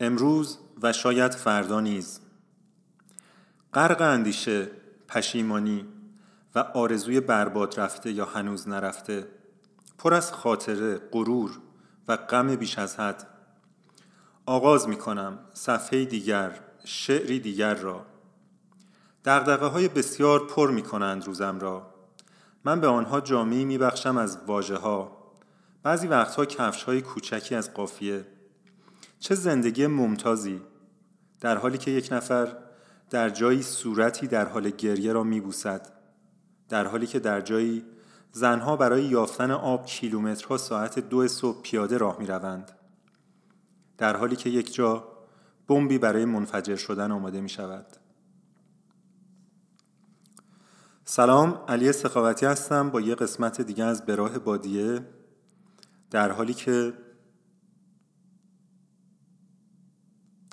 امروز و شاید فردا نیز. غرق اندیشه پشیمانی و آرزوی برباد رفته یا هنوز نرفته پر از خاطره غرور و غم بیش از حد. آغاز می کنم صفحه دیگر شعری دیگر را. دقدقه های بسیار پر می کنند روزم را. من به آنها جامعی می بخشم از واجه ها بعضی وقتها کفش های کوچکی از قافیه. چه زندگی ممتازی. در حالی که یک نفر در جایی صورتی در حال گریه را میبوسد. در حالی که در جایی زنها برای یافتن آب کیلومترها ساعت دو صبح پیاده راه می‌روند. در حالی که یک جا بمبی برای منفجر شدن آماده می شود سلام علی سخاوتی هستم. با یه قسمت دیگه از براه بادیه. در حالی که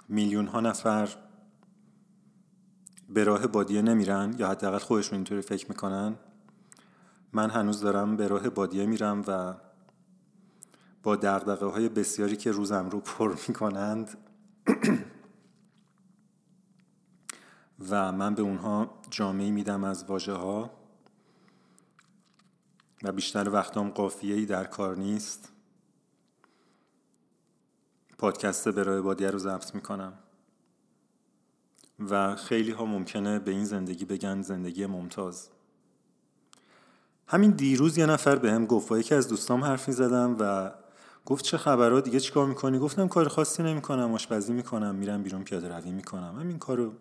میلیون ها نفر به راه بادیه نمیرن یا حداقل خودشون اینطوری فکر می‌کنن. من هنوز دارم به راه بادیه میرم و با دقدقه های بسیاری که روزم رو پر می‌کنند و من به اونها جامعی میدم از واژه ها و بیشتر وقتام قافیه در کار نیست. پادکست برای بادیه رو ضبط می‌کنم. و خیلی ها ممکنه به این زندگی بگن زندگی ممتاز. همین دیروز یه نفر به هم گفت با یکی از دوستام حرفی زدم و گفت چه خبرها دیگه چیکار می‌کنی؟ گفتم کار خاصی نمی‌کنم آشپزی می‌کنم میرم بیرون پیاده روی می‌کنم. همین کارو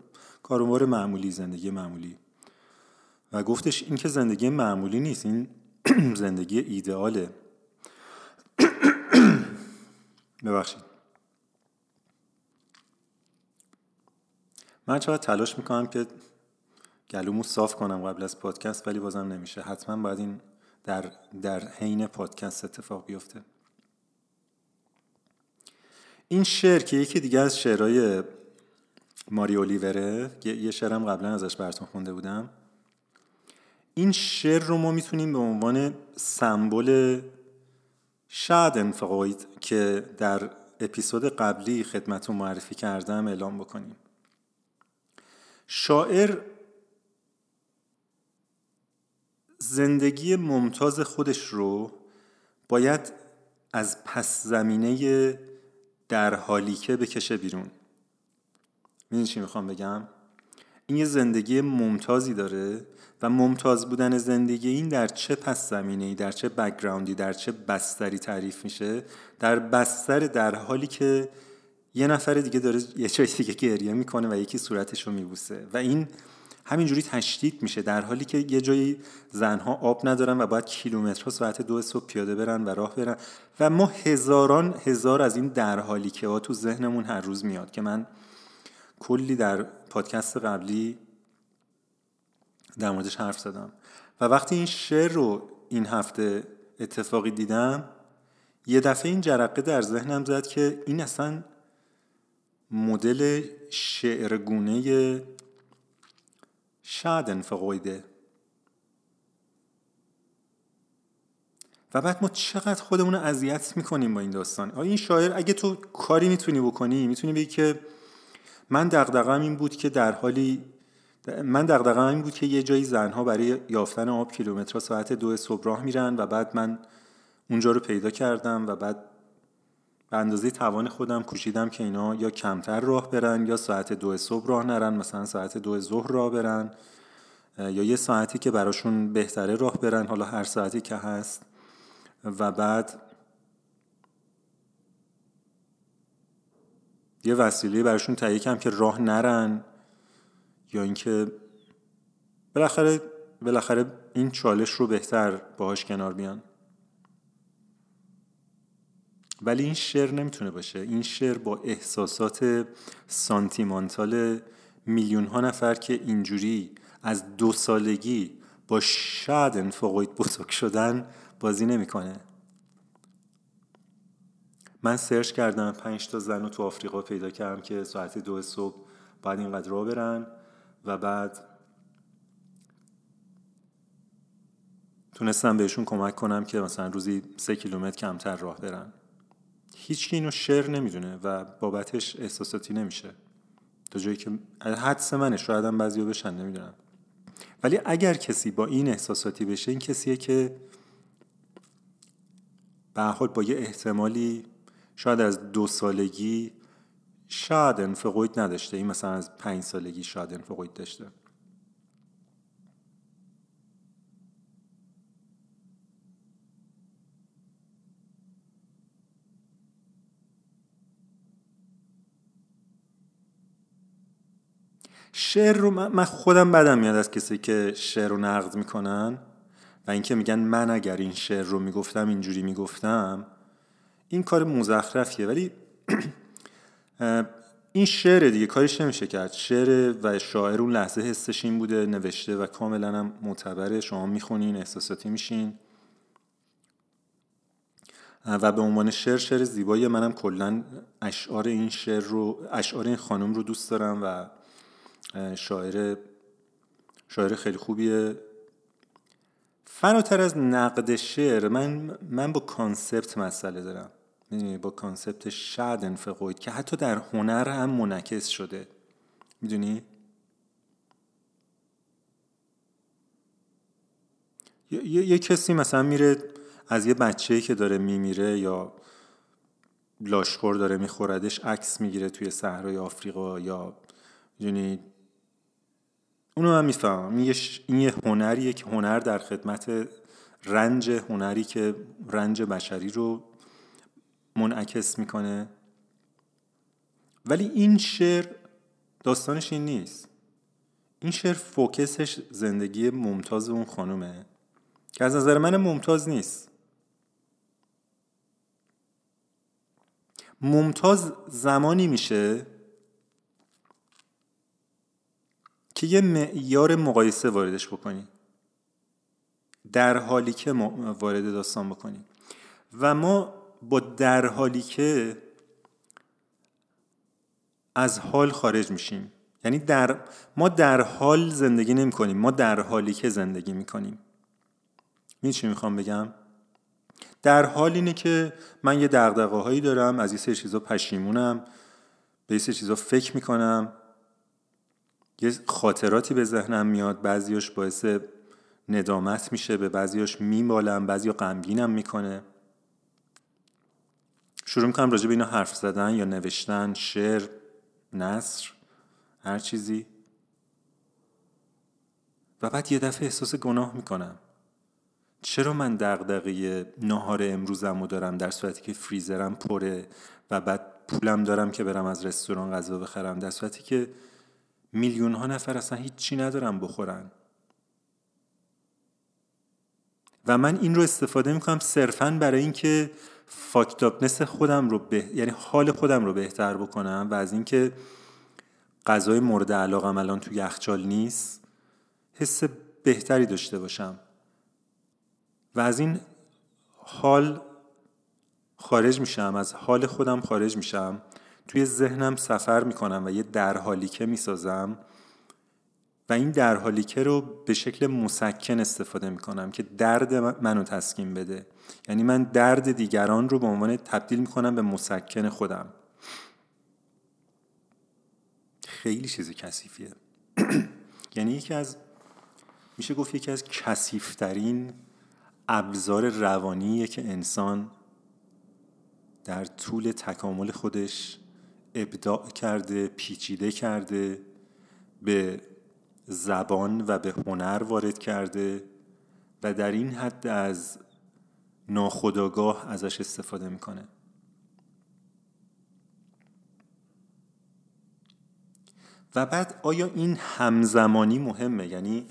کاروبار معمولی زندگی معمولی. و گفتش این که زندگی معمولی نیست این زندگی ایدئاله. ببخشید. من چقدر تلاش می‌کنم که گلومو صاف کنم قبل از پادکست ولی بازم نمیشه. حتما باید این در, در حین پادکست اتفاق بیفته. این شعر که یکی دیگه از شعرهای ماری اولیوره یه شعرم قبلا ازش براتون خونده بودم. این شعر رو ما می‌تونیم به عنوان سمبل شاید انفقاید که در اپیزود قبلی خدمتون معرفی کردم اعلام بکنیم. شاعر زندگی ممتاز خودش رو باید از پس زمینه در حالی که بکشه بیرون. می‌دونی چی می‌خوام بگم؟ این یه زندگی ممتازی داره و ممتاز بودن زندگی این در چه پس زمینه در چه بکگراندی در چه بستری تعریف میشه؟ در بستر در حالی که یه نفر دیگه داره یه چای دیگه گریه می‌کنه و یکی صورتش رو میبوسه. و این همینجوری تشدید میشه در حالی که یه جایی زنها آب ندارن و باید کیلومترها ساعت دو صبح پیاده برن و راه برن. و ما هزاران هزار از این در حالی که ها تو ذهنمون هر روز میاد که من کلی در پادکست قبلی در موردش حرف زدم. و وقتی این شعر رو این هفته اتفاقی دیدم یه دفعه این جرقه در ذهنم زد که این اصلا مدل شعرگونه شادن و بعد ما چقدر خودمون رو اذیت می‌کنیم با این داستان. آیا این شاعر اگه تو کاری می‌تونی بکنی می‌تونی بگی که من دغدغه‌ام این بود که در حالی من دغدغه‌ام این بود که یه جایی زنها برای یافتن آب کیلومترها ساعت دو صبح راه میرن و بعد من اونجا رو پیدا کردم و بعد به اندازه توان خودم کوشیدم که اینا یا کمتر راه برن یا ساعت دو صبح راه نرن مثلا ساعت دو ظهر راه برن یا یه ساعتی که براشون بهتره راه برن حالا هر ساعتی که هست. و بعد یه وسیله براشون تهیه کم که راه نرن یا اینکه بالاخره بالاخره این چالش رو بهتر باهاش کنار بیان. ولی این شعر نمی‌تونه باشه. این شعر با احساسات سانتیمانتال میلیون ها نفر که اینجوری از دو سالگی با شاد انفقوید بزرگ شدن بازی نمی‌کنه. من سرچ کردم پنج تا زن رو تو آفریقا پیدا کردم که ساعت دو صبح باید اینقدر را برن و بعد تونستم بهشون کمک کنم که مثلا روزی سه کیلومتر کمتر راه برن. هیچ اینو شعر نمی‌دونه و بابتش احساساتی نمیشه. تا جایی که حدس منه شاید هم بعضی بشن نمی‌دونم. ولی اگر کسی با این احساساتی بشه این کسیه که به حال با یه احتمالی شاید از دو سالگی شاید انفقوید نداشته. این مثلا از پنج سالگی شاید انفقوید داشته. شعر رو من خودم بدم میاد از کسی که شعر رو نقد می‌کنن و اینکه میگن من اگر این شعر رو می‌گفتم اینجوری می‌گفتم این کار مزخرفیه. ولی این شعر دیگه کارش نمیشه کرد. شعر و شاعر اون لحظه حسش این بوده نوشته و کاملا هم معتبره. شما می‌خونین احساساتی میشین. و به عنوان شعر شعر زیبایی. منم کلا اشعار این شعر رو اشعار این خانم رو دوست دارم و شاعر شاعر خیلی خوبیه. فراتر از نقد شعر من من با کانسپت مسئله دارم. می‌دونی با کانسپت شد انفقوید که حتی در هنر هم منعکس شده. می‌دونی؟ یه،, یه کسی مثلا میره از یه بچه که داره میمیره یا لاشخور داره میخوردش عکس می‌گیره توی صحرای آفریقا یا می‌دونی؟ اونو من می‌فهمم. این یه هنریه که هنر در خدمت رنج هنری که رنج بشری رو منعکس می‌کنه. ولی این شعر داستانش این نیست. این شعر فوکسش زندگی ممتاز اون خانومه که از نظر من ممتاز نیست. ممتاز زمانی میشه که یه معیار مقایسه واردش بکنی. در حالی که وارد داستان بکنی. و ما با در حالی که از حال خارج میشیم. یعنی در ما در حال زندگی نمی کنیم ما در حالی که زندگی می کنیم این چی می‌خوام بگم؟ در حال اینه که من یه دقدقه هایی دارم از یه سری چیزا پشیمونم به یه سری چیزا فکر می‌کنم. یه خاطراتی به ذهنم میاد بعضیاش باعث ندامت میشه به بعضیاش میمالم بعضی غمگینم می‌کنه. شروع می‌کنم راجع به اینا حرف زدن یا نوشتن شعر نصر هر چیزی. و بعد یه دفعه احساس گناه می‌کنم. چرا من دغدغه ناهار امروزم رو دارم در صورتی که فریزرم پره و بعد پولم دارم که برم از رستوران غذا بخرم؟ در صورتی که میلیون ها نفر اصلا هیچی ندارن بخورن. و من این رو استفاده می‌کنم صرفا برای اینکه فاکتاپنس خودم رو به... یعنی حال خودم رو بهتر بکنم و از اینکه غذای مورد علاقم الان تو یخچال نیست حس بهتری داشته باشم. و از این حال خارج میشم از حال خودم خارج میشم. توی ذهنم سفر می‌کنم و یه درحالیکه می‌سازم و این درحالیکه رو به شکل مسکن استفاده می‌کنم که درد منو تسکین بده. یعنی من درد دیگران رو به عنوان تبدیل می‌کنم به مسکن خودم. خیلی چیز کثیفیه. یعنی یکی از میشه گفت یکی از کثیفترین ابزار روانیه که انسان در طول تکامل خودش ابداع کرده پیچیده کرده به زبان و به هنر وارد کرده و در این حد از ناخداگاه ازش استفاده می‌کنه. و بعد آیا این همزمانی مهمه؟ یعنی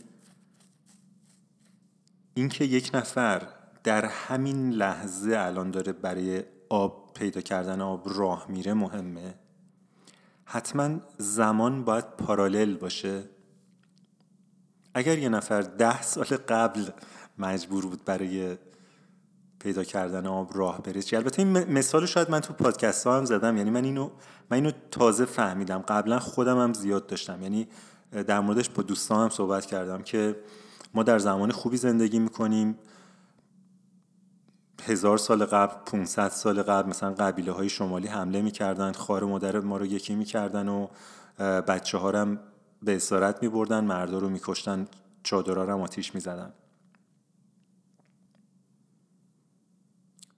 اینکه یک نفر در همین لحظه الان داره برای آب پیدا کردن آب راه میره مهمه؟ حتما زمان باید پارالل باشه. اگر یه نفر ده سال قبل مجبور بود برای پیدا کردن آب راه بره البته این مثال شاید من تو پادکست ها هم زدم. یعنی من اینو من اینو تازه فهمیدم. قبلا خودم هم زیاد داشتم. یعنی در موردش با دوستان هم صحبت کردم که ما در زمان خوبی زندگی می‌کنیم. هزار سال قبل 500 سال قبل مثلا قبیله های شمالی حمله می‌کردن خار مادر ما رو یکی می‌کردن و بچه ها به اسارت میبردن مردا رو میکشتن چادرها رو آتیش می‌زدن.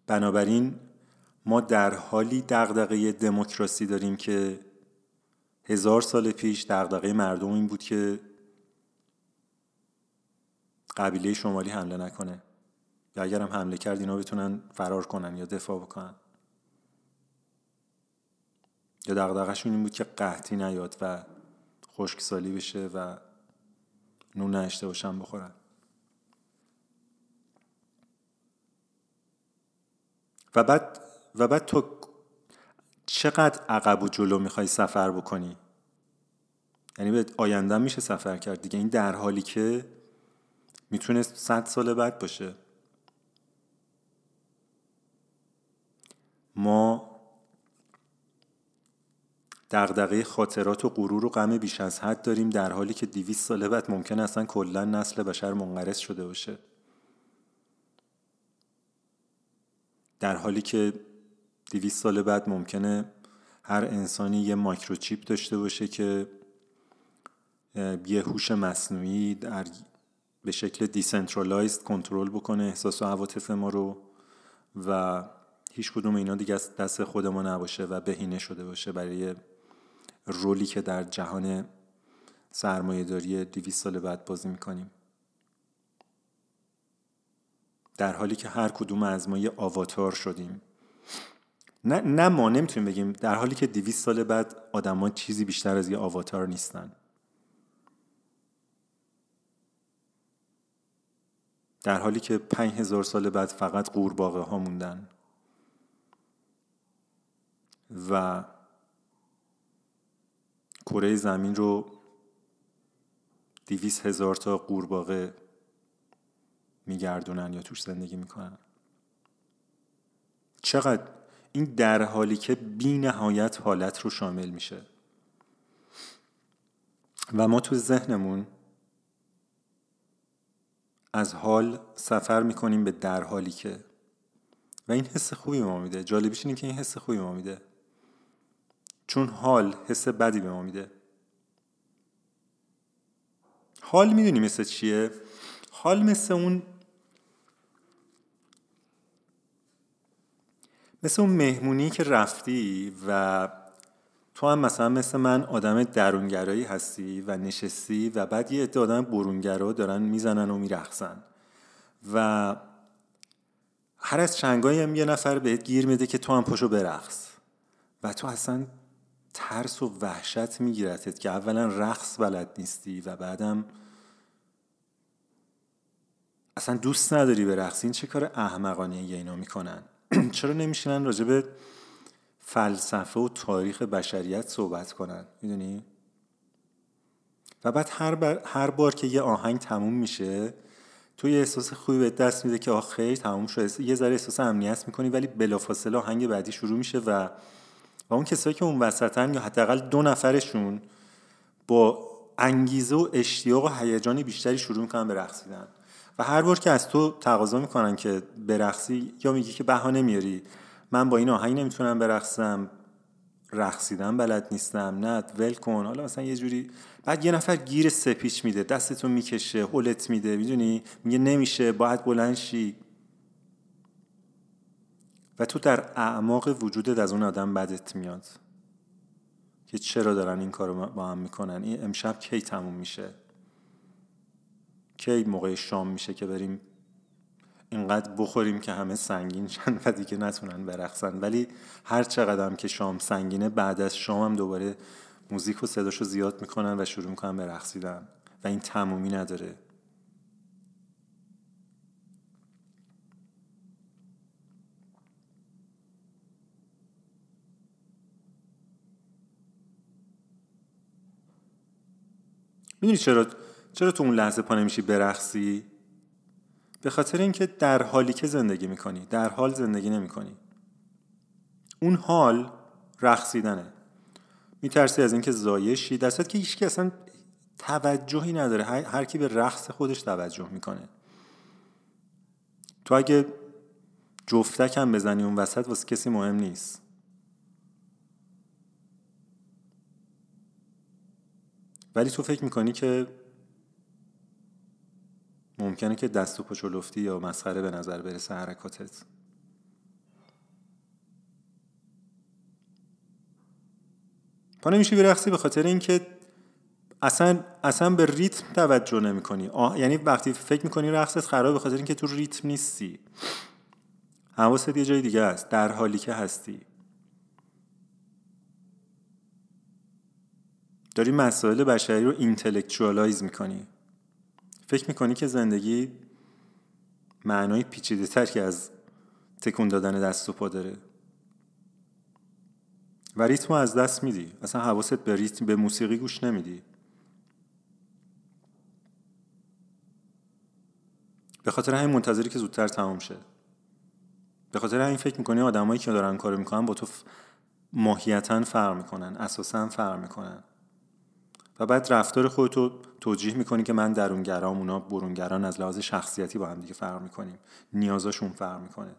بنابراین ما در حالی دغدغه دموکراسی داریم که هزار سال پیش دغدغه مردم این بود که قبیله شمالی حمله نکنه. یا اگر هم حمله کرد اینا بتونن فرار کنن یا دفاع بکنن؟ یا دغدغه‌شون این بود که قحطی نیاد و خشکسالی بشه و نون نشته باشن بخورن؟ و بعد و بعد تو چقدر عقب و جلو می‌خوای سفر بکنی؟ یعنی به آینده میشه سفر کرد دیگه. این در حالی که می‌تونه صد سال بعد باشه. ما دغدغه خاطرات و غرور و غم بیش از حد داریم در حالی که دویست سال بعد ممکن اصلا کلا نسل بشر منقرض شده باشه. در حالی که دویست سال بعد ممکنه هر انسانی یه microchip داشته باشه که یه هوش مصنوعی در به شکل decentralized کنترل بکنه احساس و عواطف ما رو و هیچ کدوم اینا دیگه دست خود ما نباشه و بهینه شده باشه برای رولی که در جهان سرمایه داری دیویس سال بعد بازی می‌کنیم. در حالی که هر کدوم از ما یه آواتار شدیم. نه, نه ما نمی‌تونیم بگیم. در حالی که دیویس سال بعد آدما چیزی بیشتر از یه آواتار نیستن. در حالی که پنج هزار سال بعد فقط قورباغه ها موندن. و کره زمین رو دیویس هزار تا قورباغه میگردونن یا توش زندگی می‌کنن. چقدر این در حالی که بی نهایت حالت رو شامل میشه. و ما تو ذهنمون از حال سفر می‌کنیم به در حالی که. و این حس خوبی ما میده. جالبیش اینه که این حس خوبی ما میده. چون حال حس بدی به ما میده. حال می‌دونی مثل چیه؟ حال مثل اون مثل اون مهمونی که رفتی و تو هم مثلا مثل من آدم درونگرایی هستی و نشستی و بعد یه عده آدم برونگرا دارن می‌زنن و میرخصن و هر از چنگایی هم یه نفر بهت گیر میده که تو هم پشو برقص. و تو اصلا ترس و وحشت میگیرتت که اولا رقص بلد نیستی و بعدم اصلا دوست نداری برقصی این چه کار احمقانه یه اینا می‌کنن؟ چرا نمیشینن راجع به فلسفه و تاریخ بشریت صحبت کنن؟ می‌دونی؟ و بعد هر, بار, هر بار که یه آهنگ تموم میشه تو یه احساس خوبی به دست میده که آخ خیر تموم شد. یه ذره احساس امنیت می‌کنی ولی بلافاصله آهنگ بعدی شروع میشه و و اون کسایی که اون وسطن یا حداقل دو نفرشون با انگیزه و اشتیاق و هیجان بیشتری شروع می‌کنن به رقصیدن و هر بار که از تو تقاضا می‌کنن که برقصی یا میگی که بهانه میاری من با این آهنگ نمی‌تونم برقصم رقصیدن بلد نیستم نه ول کن. حالا مثلا یه جوری بعد یه نفر گیر سپیچ میده دستتو می‌کشه هولت میده می‌دونی؟ میگه نمیشه باید بلند شی. و تو در اعماق وجودت از اون آدم بدت میاد که چرا دارن این کارو با هم می‌کنن؟ این امشب کی تموم میشه؟ کی موقع شام میشه که بریم اینقدر بخوریم که همه سنگین شن و دیگه نتونن برقصن؟ ولی هر چقدر که شام سنگینه بعد از شام هم دوباره موزیک و صداشو زیاد می‌کنن و شروع می‌کنن به رقصیدن و این تمومی نداره. می‌دونی چرا چرا تو اون لحظه پا نمیشی برقصی؟ به خاطر اینکه در حالی که زندگی می‌کنی در حال زندگی نمی‌کنی. اون حال رقصیدنه. میترسی از اینکه زایشی. در که هیچ اصلا توجهی نداره. هر کی به رقص خودش توجه می‌کنه. تو اگه جفتک هم بزنی اون وسط واسه کسی مهم نیست. ولی تو فکر می‌کنی که ممکنه که دست و پچلفتی یا مسخره به نظر برسه حرکاتت؟ پا نمیشه برقصی به خاطر اینکه اصلا اصلا به ریتم توجه نمی کنی یعنی وقتی فکر می‌کنی رقصت خراب به خاطر اینکه تو ریتم نیستی. حواست یه جای دیگه است در حالی که هستی. داری مسائل بشری رو intellectualize می‌کنی. فکر می‌کنی که زندگی معنای پیچیده تر که از تکون دادن دست و پا داره. و ریتم از دست میدی. اصلا حواست به ریتم به موسیقی گوش نمیدی. به خاطر همین منتظری که زودتر تمام شه. به خاطر همین فکر می‌کنی آدمایی که دارن کار می‌کنن با تو ماهیتا فرق می‌کنن اساسا فرق می‌کنن. و بعد رفتار خودتو توجیه می‌کنی که من درونگرام اونا برونگران از لحاظ شخصیتی با هم دیگه فرق می‌کنیم. نیازاشون فرق می‌کنه.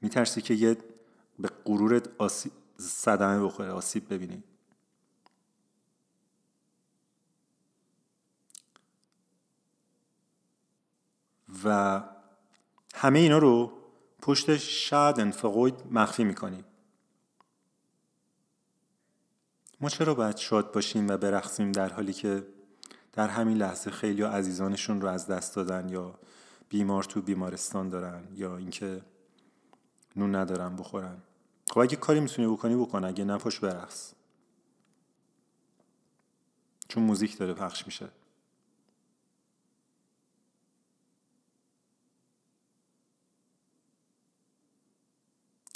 میترسی که یه به غرورت صدمه بخوره آسیب ببینی. و همه اینا رو پشت شاید انفقوید مخفی می‌کنی. ما چرا باید شاد باشیم و برقصیم در حالی که در همین لحظه خیلی عزیزانشون رو از دست دادن یا بیمار تو بیمارستان دارن یا اینکه نون ندارن بخورن؟ خب اگه کاری می‌تونی بکنی بکن. اگه نپاش برقص. چون موزیک داره پخش میشه.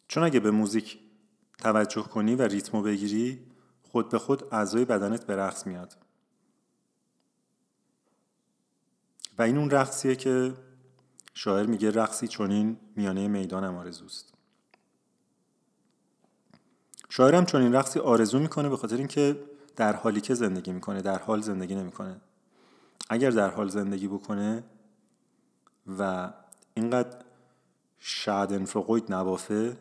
چون اگه به موزیک توجه کنی و ریتمو بگیری خود به خود اعضای بدنت به رقص میاد. و این اون رقصیه که شاعر میگه رقصی چونین میانه می‌دانم آرزوست. شاعرم چون این رقصی آرزو می‌کنه به خاطر اینکه در حالی که زندگی می‌کنه در حال زندگی نمی‌کنه. اگر در حال زندگی بکنه و اینقدر شعدن فقوید نبافه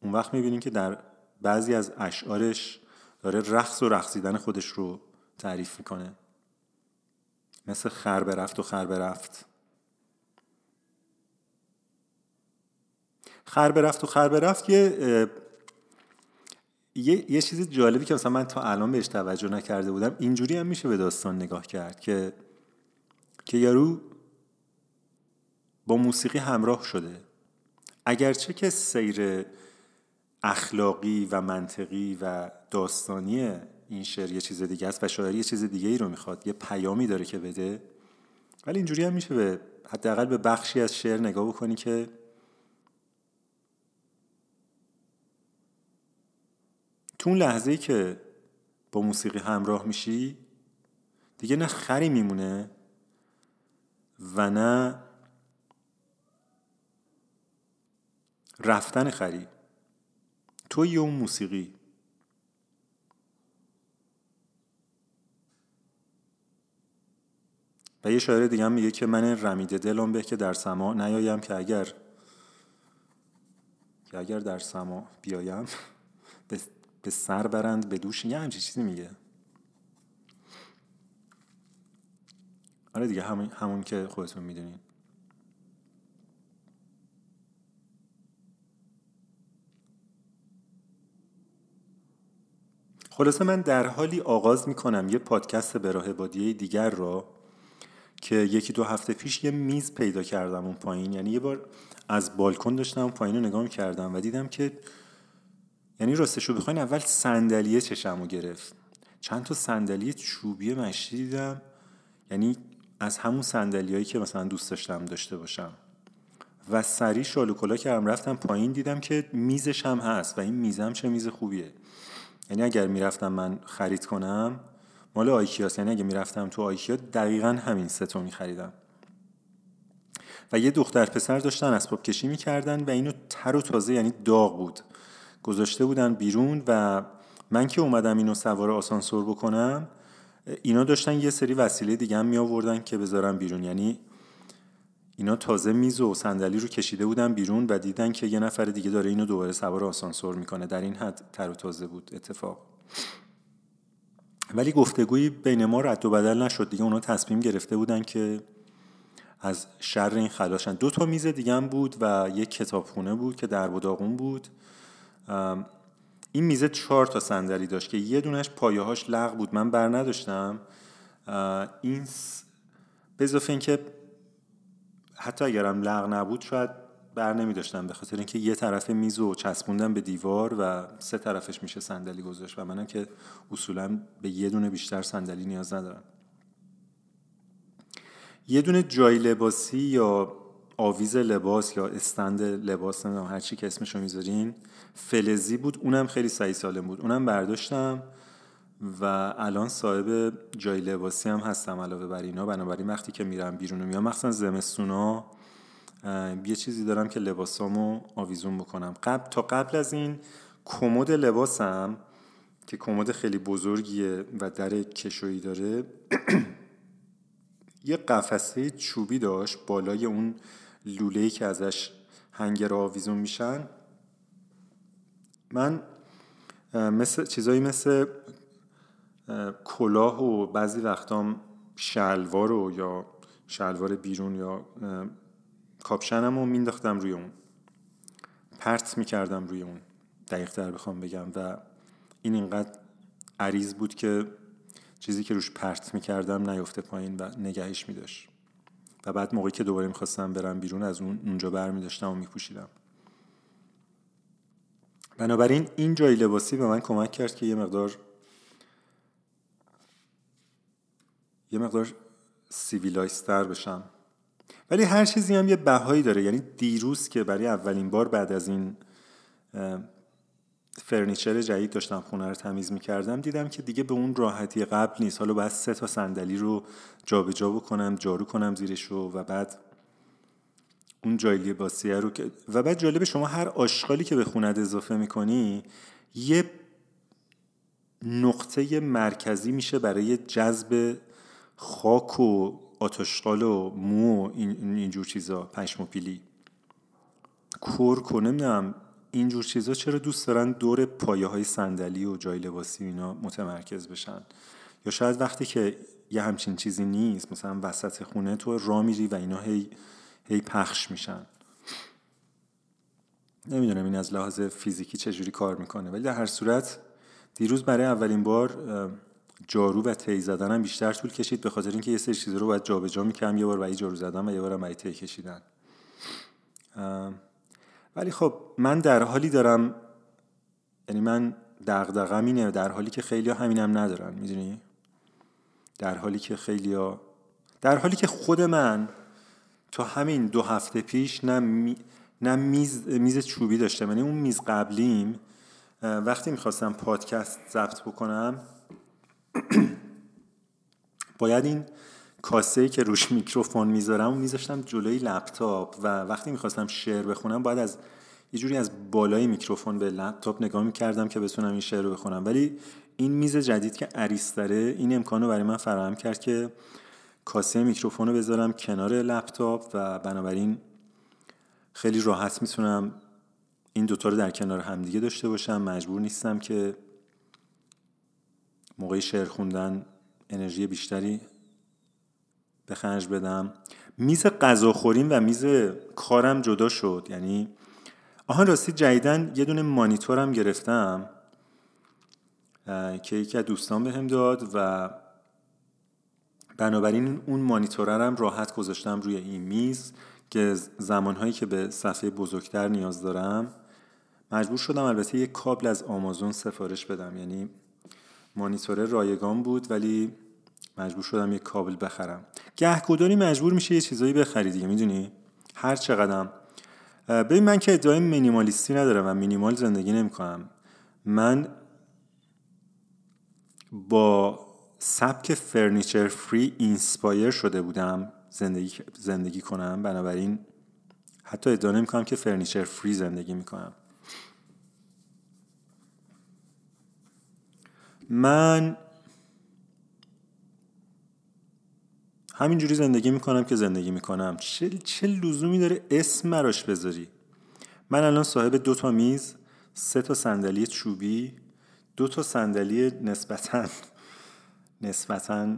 اون وقت می‌بینیم که در بعضی از اشعارش داره رقص و رقصیدن خودش رو تعریف می‌کنه. مثل خر برفت و خر برفت خر برفت و خر برفت یه یه, یه چیز جالبی که مثلا من تا الان بهش توجه نکرده بودم اینجوری هم میشه به داستان نگاه کرد که که یارو با موسیقی همراه شده. اگرچه که سیر اخلاقی و منطقی و داستانی این شعر یه چیز دیگه است و شاعری یه چیز دیگه ای رو می‌خواد یه پیامی داره که بده. ولی اینجوری هم میشه به حداقل به بخشی از شعر نگاه بکنی که تو اون لحظه ای که با موسیقی همراه میشی دیگه نه خری میمونه و نه رفتن خری. توی اون موسیقی. و یه شاعر دیگه میگه که من رمیده دلم به که در سما نیایم که اگر که اگر در سما بیایم به سر برند به دوش یه همچی چیزی میگه. آره دیگه همون, همون که خودتون می‌دونین. خلاصه من در حالی آغاز می‌کنم یه پادکست به راه بادیه دیگر را که یکی دو هفته پیش یه میز پیدا کردم اون پایین. یعنی یه بار از بالکن داشتم پایین رو نگاه کردم و دیدم که یعنی راستشو بخواین اول صندلیه چشم رو گرفت. چند تا صندلی چوبی مشتی دیدم. یعنی از همون هایی که مثلا دوست داشتم داشته باشم. و سری شالوکلا کردم رفتم پایین دیدم که میزش هم هست و این میزم چه میز خوبیه. یعنی اگر می‌رفتم من خرید کنم مال آیکیاست. یعنی اگر می‌رفتم تو آیکیا دقیقا همین ستو میخریدم. و یه دختر پسر داشتن اسباب کشی می‌کردن و اینو تر و تازه یعنی داغ بود. گذاشته بودن بیرون و من که اومدم اینو سوار آسانسور بکنم اینا داشتن یه سری وسیله دیگه هم می آوردن که بذارم بیرون. یعنی اینا تازه میز و صندلی رو کشیده بودن بیرون و دیدن که یه نفر دیگه داره اینو دوباره سوار آسانسور می‌کنه. در این حد تر و تازه بود اتفاق. ولی گفتگویی بین ما رد و بدل نشد دیگه. اونا تصمیم گرفته بودن که از شر این خلاشن. دو تا میز دیگه هم بود و یک کتابخونه بود که در داغون بود. این میزه چهار تا صندلی داشت که یه دونش پایه هاش لغ بود. من بر نداشتم. این به اضافه اینکه حتی اگرم لغ نبود شاید بر نمی داشتم به خاطر اینکه یه طرف میز رو چسبوندم به دیوار و سه طرفش میشه صندلی گذاشت و منم که اصولا به یه دونه بیشتر صندلی نیاز ندارم. یه دونه جای لباسی یا آویز لباس یا استند لباس نمی‌دونم هر چی که اسمشو می‌ذارین فلزی بود اونم خیلی سعی سالم بود. اونم برداشتم. و الان صاحب جای لباسی هم هستم علاوه بر اینا. بنابراین وقتی که میرم بیرون و میام مخصوصا زمستونا یه چیزی دارم که لباسامو آویزون بکنم. قبل تا قبل از این کمد لباسم که کمد خیلی بزرگیه و در کشویی داره یه قفسه چوبی داشت بالای اون لوله‌ای که ازش هنگر آویزون میشن. من مثل چیزایی مثل کلاه و بعضی وقتام شلوار و یا شلوار بیرون یا کاپشنم رو مینداختم روی اون. پرت می‌کردم روی اون. دقیق تر بخوام بگم. و این اینقدر عریض بود که چیزی که روش پرت می‌کردم نیفته پایین و نگهش میداشت. و بعد موقعی که دوباره می‌خواستم برم بیرون از اون اونجا بر میداشتم و میپوشیدم. بنابراین این جای لباسی به من کمک کرد که یه مقدار یه مقدار civilized تر بشم. ولی هر چیزی هم یه بهایی داره. یعنی دیروز که برای اولین بار بعد از این furniture جدید داشتم خونه رو تمیز می‌کردم دیدم که دیگه به اون راحتی قبل نیست. حالا باید سه تا صندلی رو جابجا جا بکنم جارو کنم زیرش رو و بعد اون جای لباسیه رو که و بعد جالب شما هر آشغالی که به خونت اضافه می‌کنی یه نقطه مرکزی میشه برای جذب خاک و آتشقال و مو و این اینجور چیزا پشم و پیلی. کرک و نمی‌دونم اینجور چیزا چرا دوست دارن دور پایه های صندلی و جای لباسی اینا متمرکز بشن؟ یا شاید وقتی که یه همچین چیزی نیست مثلا وسط خونه تو را میری و اینا هی, هی پخش میشن. نمی‌دونم این از لحاظ فیزیکی چجوری کار می‌کنه ولی در هر صورت دیروز برای اولین بار جارو و تی زدنم بیشتر طول کشید به خاطر اینکه یه سری چیزا رو باید جابجا می‌کنم یه بار برای جارو زدن و یه بارم برای تی کشیدن. ولی خب من در حالی دارم یعنی من دغدغم اینه در حالی که خیلی همینم ندارن می‌دونی؟ در حالی که خیلی ها در حالی که خود من تا همین دو هفته پیش نه, می... نه میز... میز چوبی داشتم یعنی اون میز قبلیم وقتی می‌خواستم پادکست ضبط بکنم باید این کاسه که روش میکروفون می‌ذارم و میذاشتم جلوی لپتاپ و وقتی می‌خواستم شعر بخونم باید از یه جوری از بالای میکروفون به لپتاپ نگاه می‌کردم که بتونم این شعر رو بخونم. ولی این میز جدید که عریستره این امکان رو برای من فراهم کرد که کاسه میکروفون رو بذارم کنار لپتاپ و بنابراین خیلی راحت می‌تونم این دوتا رو در کنار همدیگه داشته باشم. مجبور نیستم که موقع شعر خوندن انرژی بیشتری به خرج بدم. میز غذاخوریم و میز کارم جدا شد. یعنی آها راستی جدیدن یه دونه مانیتورم گرفتم که یکی از دوستان بهم داد و بنابراین اون مانیتورم راحت گذاشتم روی این میز که زمانهایی که به صفحه بزرگتر نیاز دارم مجبور شدم البته یک کابل از آمازون سفارش بدم. یعنی مانیتور رایگان بود ولی مجبور شدم یک کابل بخرم. گهگداری مجبور میشه یه چیزایی بخری دیگه می‌دونی؟ هر چقدرم. ببین من که ادعای مینیمالیستی ندارم و مینیمال زندگی نمی‌کنم. من با سبک furniture free inspire شده بودم زندگی زندگی کنم. بنابراین حتی ادعا نمی‌کنم که furniture free زندگی می‌کنم. من همینجوری زندگی می‌کنم که زندگی می‌کنم. چه, چه لزومی داره اسم براش بذاری؟ من الان صاحب دو تا میز سه تا صندلی چوبی دو تا صندلی نسبتا نسبتا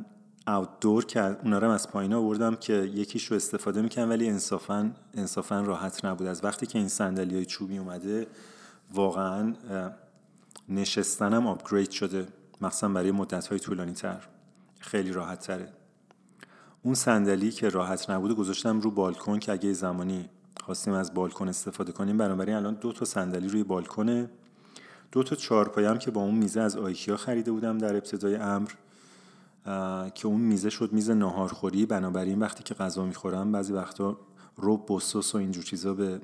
دور که اونا رو از پایین آوردم که یکیش رو استفاده می‌کنم ولی انصافا انصافا راحت نبود از وقتی که این صندلی های چوبی اومده واقعا نشستنم آپگرید شده. مخصوصا برای مدت های طولانی تر خیلی راحت تره اون صندلی که راحت نبوده گذاشتم رو بالکن که اگه زمانی خواستیم از بالکن استفاده کنیم بنابراین الان دو تا صندلی روی بالکنه. دو تا چهارپایه هم که با اون میزه از آیکیا خریده بودم در ابتدای امر که اون میزه شد میز ناهارخوری. بنابراین وقتی که غذا می‌خورم بعضی وقتا روب بسوس و اینجور چیزا به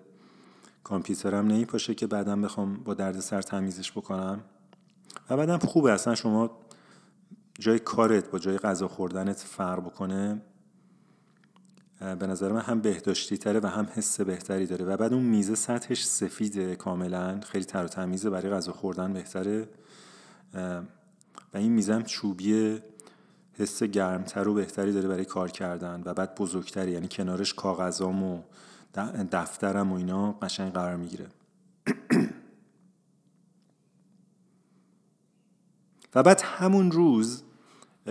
کامپیوترم نمیپاشه که بعدم بخوام با درد سر تمیزش بکنم. و بعدم خوبه. اصلا شما جای کارت با جای غذا خوردنت فرق بکنه به نظر من هم بهداشتی تره و هم حس بهتری داره. و بعد اون میزه سطحش سفیده کاملا. خیلی تر و تمیزه. برای غذا خوردن بهتره. و این میزه هم چوبیه حس گرمتر و بهتری داره برای کار کردن. و بعد بزرگتری. یعنی کنارش کاغذام و دفترم و اینا قشنگ قرار می‌گیره. و بعد همون روز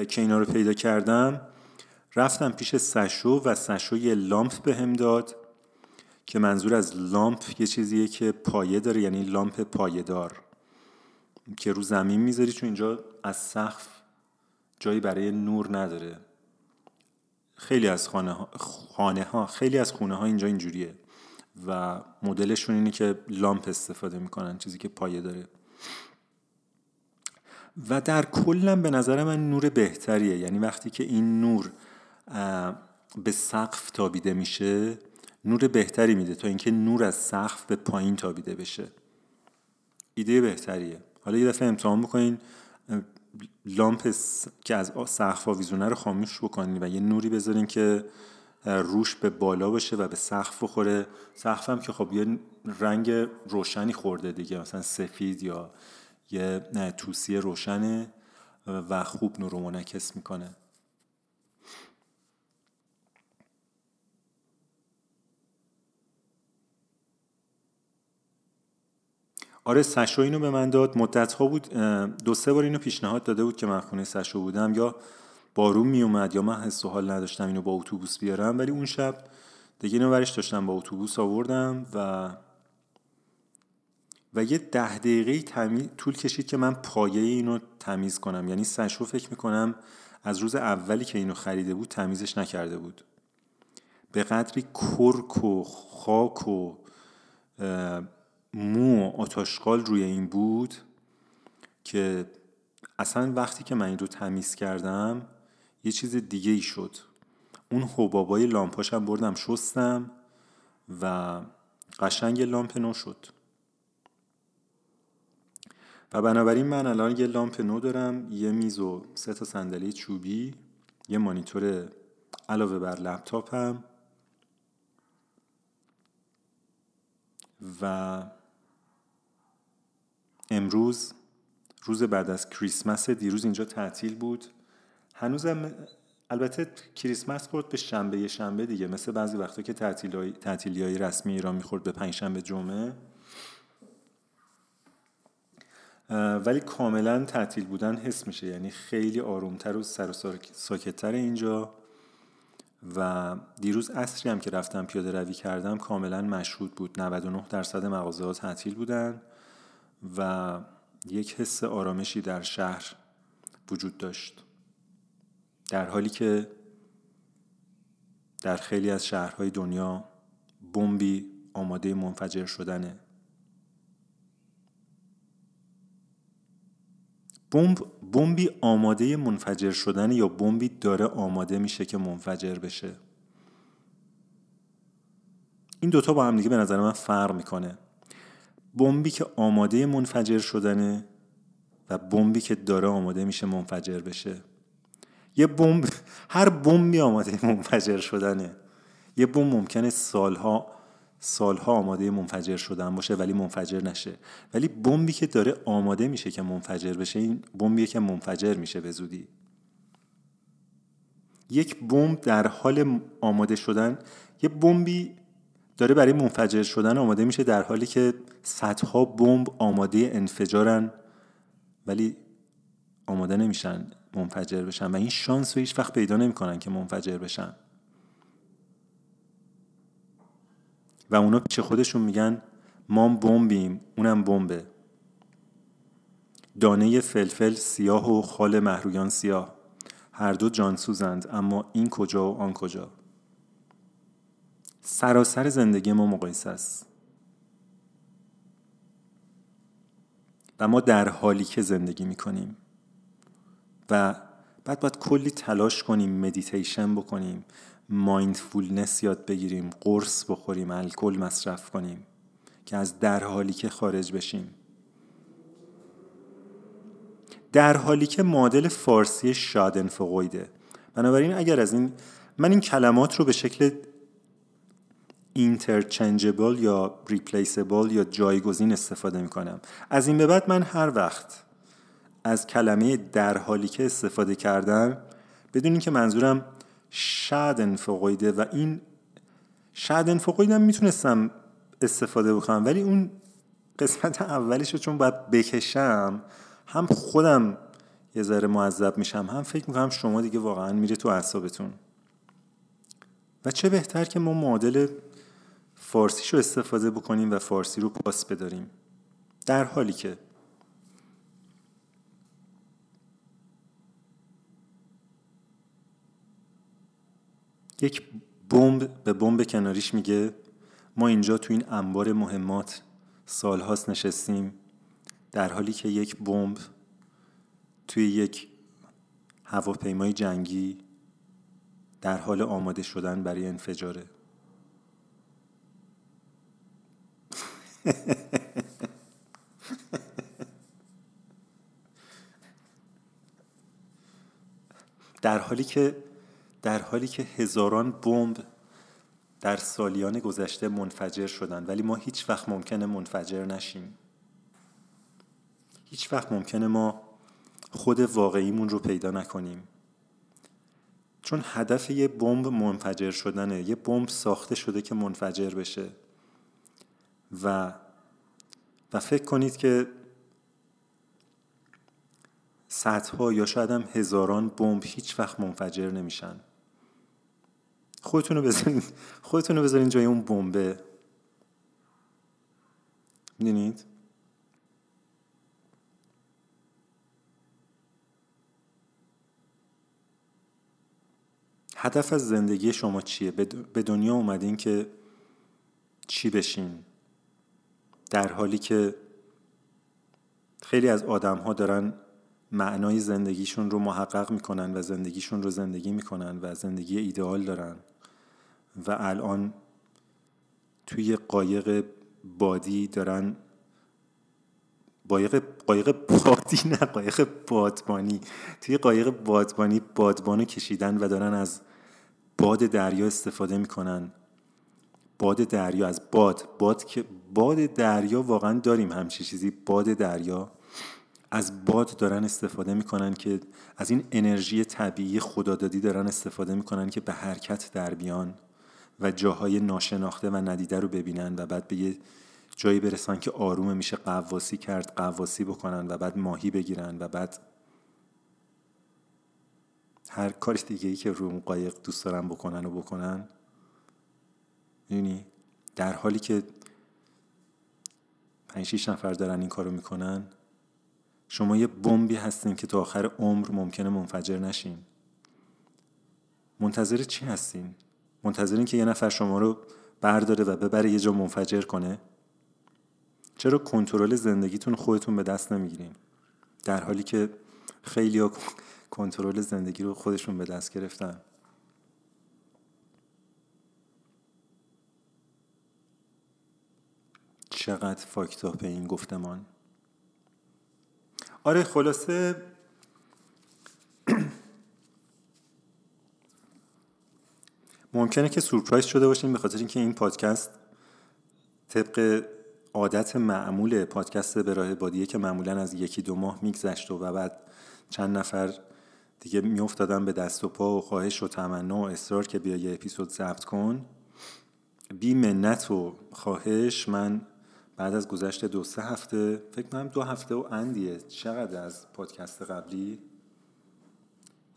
که اینا رو پیدا کردم رفتم پیش سشو و سشو یه لامپ به هم داد که منظور از لامپ یه چیزیه که پایه داره یعنی لامپ پایدار که رو زمین می‌ذاری چون اینجا از سقف جایی برای نور نداره. خیلی از خانه ها, خانه ها خیلی از خونه ها اینجا اینجوریه و مدلشون اینه که لامپ استفاده می‌کنن چیزی که پایه داره. و در کلم به نظر من نور بهتریه. یعنی وقتی که این نور به سقف تابیده میشه نور بهتری میده تا اینکه نور از سقف به پایین تابیده بشه. ایده بهتریه. حالا یه دفعه امتحان بکنین لامپ که از سقف آویزونه رو خاموش بکنین و یه نوری بذارین که روش به بالا باشه و به سقف بخوره. سقف هم که خب یه رنگ روشنی خورده دیگه مثلا سفید یا یه توسی روشنه و خوب نور منعکس می‌کنه. آره سشو اینو به من داد. مدت ها بود دو سه بار اینو پیشنهاد داده بود که من خونه سشو بودم. یا بارون می اومد یا من حس و حال نداشتم اینو با اتوبوس بیارم. ولی اون شب دیگه اینو ورش داشتم با اتوبوس آوردم و و یه ده دقیقه تمیز طول کشید که من پایه اینو تمیز کنم. یعنی سشو فکر می‌کنم از روز اولی که اینو خریده بود تمیزش نکرده بود. به قدری کرک و خاک و مو و آتاشقال روی این بود که اصلا وقتی که من این رو تمیز کردم یه چیز دیگه ای شد. اون حبابای لامپاشم بردم شستم و قشنگ لامپ نو شد. و بنابراین من الان یه لامپ نو دارم یه میز و سه تا صندلی چوبی یه مانیتور علاوه بر لپتاپم و امروز روز بعد از کریسمس دیروز اینجا تعطیل بود. هنوزم البته کریسمس خورد به شنبه شنبه دیگه مثل بعضی وقتا که تعطیلی های رسمی ایران می‌خورد به پنج شنبه جمعه. ولی کاملا تعطیل بودن حس میشه. یعنی خیلی آرومتر و سر و ساکتتر اینجا. و دیروز اصری هم که رفتم پیاده روی کردم کاملا مشهود بود. 99 درصد مغازه ها تعطیل بودن و یک حس آرامشی در شهر وجود داشت. در حالی که در خیلی از شهرهای دنیا بمبی آماده منفجر شدنه. بمب بمبی آماده منفجر شدن یا بمبی داره آماده میشه که منفجر بشه؟ این دوتا با هم دیگه به نظر من فرق می‌کنه. بمبی که آماده منفجر شدنه و بمبی که داره آماده میشه منفجر بشه. یه بمب هر بمبی آماده منفجر شدنه. یه بمب ممکنه سالها سالها آماده منفجر شدن باشه ولی منفجر نشه. ولی بمبی که داره آماده میشه که منفجر بشه این بمبیه که منفجر میشه به زودی. یک بمب در حال آماده شدن یه بمبی داره برای منفجر شدن آماده میشه در حالی که صدها بمب آماده انفجارن ولی آماده نمیشن منفجر بشن و این شانس رو هیچ وقت پیدا نمی‌کنن که منفجر بشن. و اونا پیش خودشون میگن؟ ما بمبیم اونم بمبه. دانه فلفل سیاه و خال مهرویان سیاه. هر دو جانسوزند اما این کجا و آن کجا؟ سراسر زندگی ما مقایسه است. و ما در حالی که زندگی می‌کنیم. و بعد باید کلی تلاش کنیم مدیتیشن بکنیم. mindfulness یاد بگیریم قرص بخوریم الکل مصرف کنیم که از در حالی که خارج بشیم. در حالی که معادل فارسی شادن فقویده بنابراین اگر از این من این کلمات رو به شکل اینترچنجبل یا ریپلیسبل یا جایگزین استفاده می کنم از این به بعد من هر وقت از کلمه در حالی که استفاده کردم بدون که منظورم شادن فقویده و این شادن فقویده می‌تونستم استفاده بکنم ولی اون قسمت اولش رو چون باید بکشم هم خودم یه ذره معذب میشم هم فکر می‌کنم شما دیگه واقعا میره تو اعصابتون. و چه بهتر که ما معادل فارسیشو استفاده بکنیم و فارسی رو پاس بداریم. در حالی که یک بمب به بمب کناریش میگه ما اینجا تو این انبار مهمات سالهاست نشستیم. در حالی که یک بمب توی یک هواپیمای جنگی در حال آماده شدن برای انفجاره. در حالی که در حالی که هزاران بمب در سالیان گذشته منفجر شدن ولی ما هیچ وقت ممکنه منفجر نشیم. هیچ وقت ممکنه ما خود واقعیمون رو پیدا نکنیم. چون هدف یه بمب منفجر شدنه یه بمب ساخته شده که منفجر بشه. و و فکر کنید که صدها یا شاید هم هزاران بمب هیچ وقت منفجر نمیشن. خودتون رو بذارین خودتون رو بذارین جای اون بمبه. می‌دونید؟ هدف از زندگی شما چیه؟ به دنیا اومدین که چی بشین؟ در حالی که خیلی از آدم ها دارن معنای زندگیشون رو محقق می‌کنن و زندگیشون رو زندگی می‌کنن و زندگی ایدئال دارن. و الان توی قایق بادی دارن قایق قایق بادی نه قایق بادبانی. توی قایق بادبانی بادبانو کشیدن و دارن از باد دریا استفاده می‌کنن. باد دریا از باد باد که باد دریا واقعا داریم همچی چیزی. باد دریا از باد دارن استفاده می‌کنن که از این انرژی طبیعی خدادادی دارن استفاده می‌کنن که به حرکت در بیان. و جاهای ناشناخته و ندیده رو ببینن و بعد به یه جایی برسن که آروم میشه قواسی کرد قواسی بکنن و بعد ماهی بگیرن و بعد هر کاری دیگه ای که رو قایق دوست دارن بکنن و بکنن یعنی در حالی که پنج شیش نفر دارن این کارو می‌کنن شما یه بمبی هستین که تا آخر عمر ممکنه منفجر نشین منتظر چی هستین؟ منتظرین که یه نفر شما رو برداره و ببره یه جا منفجر کنه؟ چرا کنترل زندگیتون خودتون به دست نمی‌گیرین؟ در حالی که خیلی ها کنترل زندگی رو خودشون به دست گرفتن چقدر فاکتاپ این گفتمان آره خلاصه ممکنه که سورپرایز شده باشین به خاطر اینکه این پادکست طبق عادت معمول پادکست به راه بادیه که معمولا از یکی دو ماه میگذشت و بعد چند نفر دیگه میافتادم به دست و پا و خواهش و تمنا و اصرار که بیا یه اپیزود ضبط کن. بی منت و خواهش من بعد از گذشت دو سه هفته فکر کنم دو هفته و اندیه چقدر از پادکست قبلی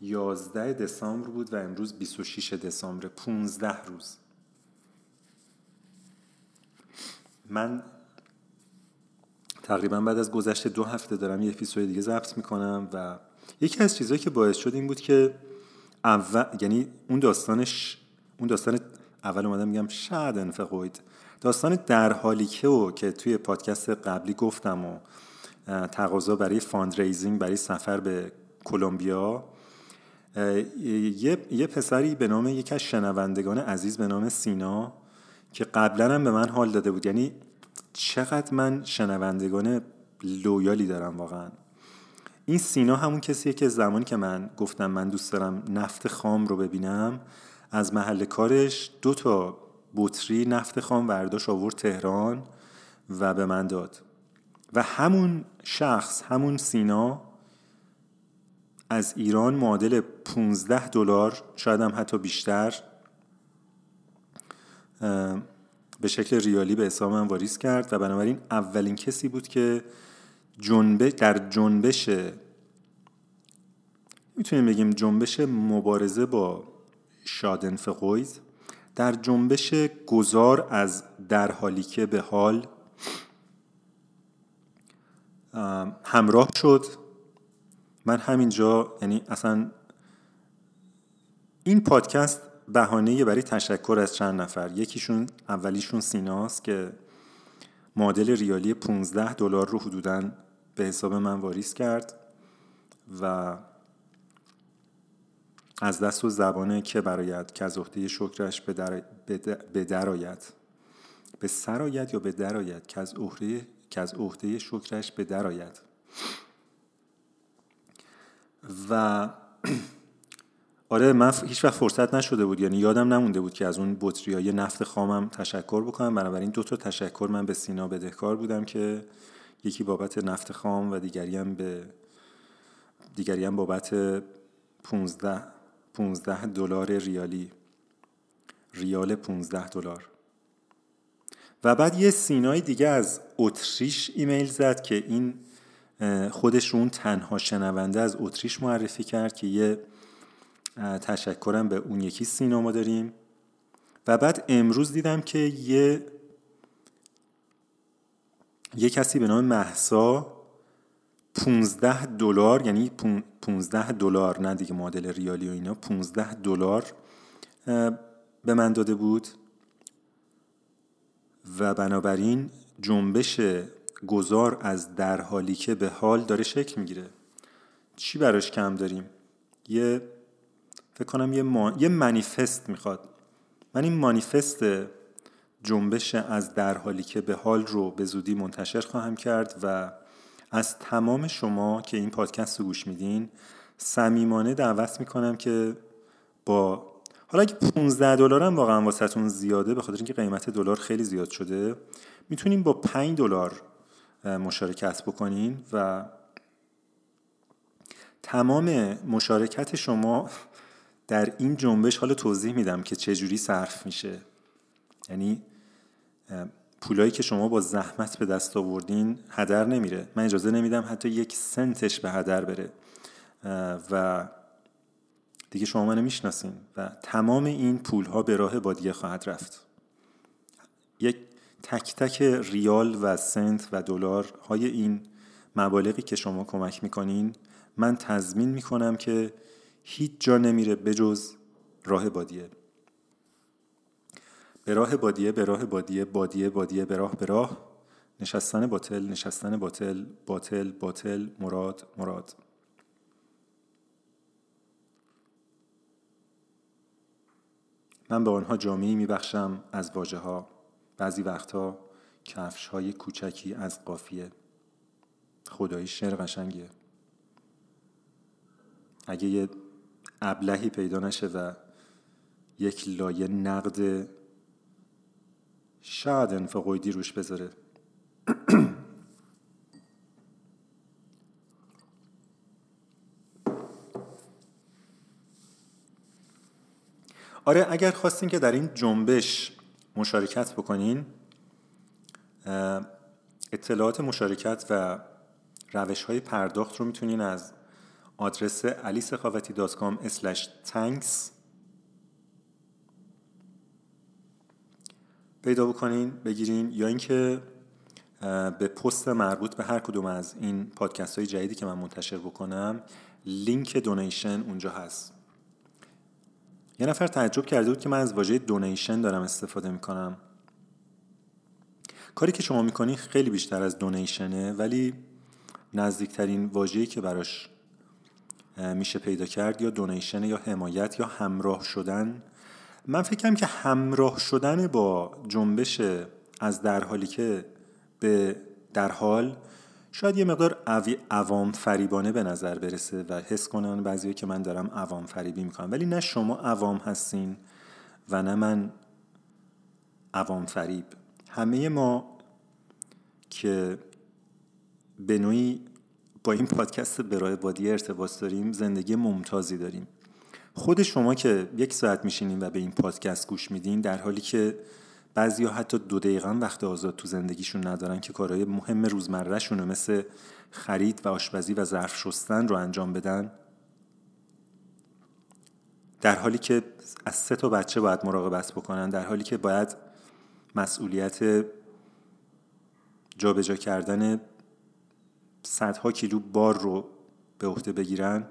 11 دسامبر بود و امروز 26 دسامبر 15 روز. من تقریبا بعد از گذشت دو هفته دارم یه اپیزود دیگه ضبط می‌کنم و یکی از چیزهایی که باعث شد این بود که اول یعنی اون داستانش اون داستان اول اومدم میگم شاید انفقوید داستان در حالی که و که توی پادکست قبلی گفتم و تقاضا برای fundraising برای سفر به کلمبیا یه،, یه پسری به نام یکی از شنوندگان عزیز به نام سینا که قبلا هم به من حال داده بود. یعنی چقدر من شنوندگان loyal ی دارم واقعا. این سینا همون کسیه که زمانی که من گفتم من دوست دارم نفت خام رو ببینم از محل کارش دو تا بطری نفت خام ورداش آورد تهران و به من داد. و همون شخص همون سینا از ایران معادل 15 دلار شاید هم حتی بیشتر به شکل ریالی به حساب من واریز کرد و بنابراین اولین کسی بود که جنبه در جنبش می‌تونیم بگیم جنبش مبارزه با شادنفقویز در جنبش گذار از در حالی که به حال همراه شد. من همینجا یعنی اصلا این پادکست بهانه برای تشکر از چند نفر. یکیشون اولیشون سیناست که معادل ریالی 15 دلار رو حدودا به حساب من واریز کرد و از دست و زبانه که برایت که از عهده شکرش به, در... به به سرایت یا به درآید؟ که از عهده که از عهده شکرش به درآید. و آره من هیچ وقت فرصت نشده بود. یعنی یادم نمونده بود که از اون های نفت خامم تشکر بکنم. بنابراین دو تا تشکر من به سینا بدهکار بودم که یکی بابت نفت خام و دیگری هم به دیگری هم بابت 15 15 دلار ریالی. ریال 15 دلار. و بعد یه سینای دیگه از اتریش ایمیل زد که این خودش رو اون تنها شنونده از اتریش معرفی کرد که یه تشکرم به اون یکی سینما داریم. و بعد امروز دیدم که یه یه کسی به نام محسا 15 دلار یعنی 15 دلار نه دیگه معادل ریالی و اینا 15 دلار به من داده بود. و بنابراین جنبش گذار از در حالی که به حال داره شکل می‌گیره. چی براش کم داریم؟ یه فکر کنم یه, ما... یه منیفست می‌خواد. من این مانیفست جنبش از در حالی که به حال رو به زودی منتشر خواهم کرد و از تمام شما که این پادکست رو گوش میدین صمیمانه دعوت می‌کنم که با حالا اگه 15 دلار هم واقعا واسهتون زیاده به خاطر اینکه قیمت دلار خیلی زیاد شده می‌تونیم با 5 دلار مشارکت بکنین و تمام مشارکت شما در این جنبش حالا توضیح میدم که چجوری صرف میشه. یعنی پولایی که شما با زحمت به دست آوردین هدر نمیره. من اجازه نمیدم حتی یک سنتش به هدر بره. و دیگه شما منو می‌شناسین و تمام این پول ها به راه بادیه خواهد رفت. تک تک ریال و سنت و دلار های این مبالغی که شما کمک می‌کنین من تضمین می‌کنم که هیچ جا نمیره بجز راه بادیه. به راه بادیه به راه بادیه بادیه بادیه به راه به راه. نشستن باطل نشستن باطل باطل باطل مراد مراد. من به آنها جامعی میبخشم از واجه ها بعضی وقتها کفش های کوچکی از قافیه. خدایی شعر قشنگیه. اگه یه ابلهی پیدا نشه و یک لایه نقد شاید انفقویدی روش بذاره. آره اگر خواستین که در این جنبش مشارکت بکنین اطلاعات مشارکت و روش های پرداخت رو می‌تونین از آدرس alisekhawati.com thanks پیدا بکنین بگیرین یا اینکه به پست مربوط به هر کدوم از این پادکست های جدیدی که من منتشر بکنم لینک دونیشن اونجا هست. یه نفر تعجب کرده بود که من از واژه دونیشن دارم استفاده می‌کنم. کاری که شما می‌کنین خیلی بیشتر از دونیشنه ولی نزدیکترین واژه‌ای که براش میشه پیدا کرد یا دونیشن یا حمایت یا همراه شدن. من فکرم که همراه شدن با جنبش از در حالی که به در حال شاید یه مقدار عوام فریبانه به نظر برسه و حس کنن بعضی که من دارم عوام فریبی می‌کنم. ولی نه شما عوام هستین و نه من عوام فریب همه ما که به نوعی با این پادکست برای بادی ارتباط داریم زندگی ممتازی داریم. خود شما که یک ساعت میشینین و به این پادکست گوش میدین در حالی که بعضی ها حتی دو دقیقه وقت آزاد تو زندگیشون ندارن که کارهای مهم روزمرهشون مثل خرید و آشپزی و ظرف شستن رو انجام بدن. در حالی که از سه تا بچه باید مراقبت بکنن در حالی که باید مسئولیت جابجا کردن صدها کیلو بار رو به عهده بگیرن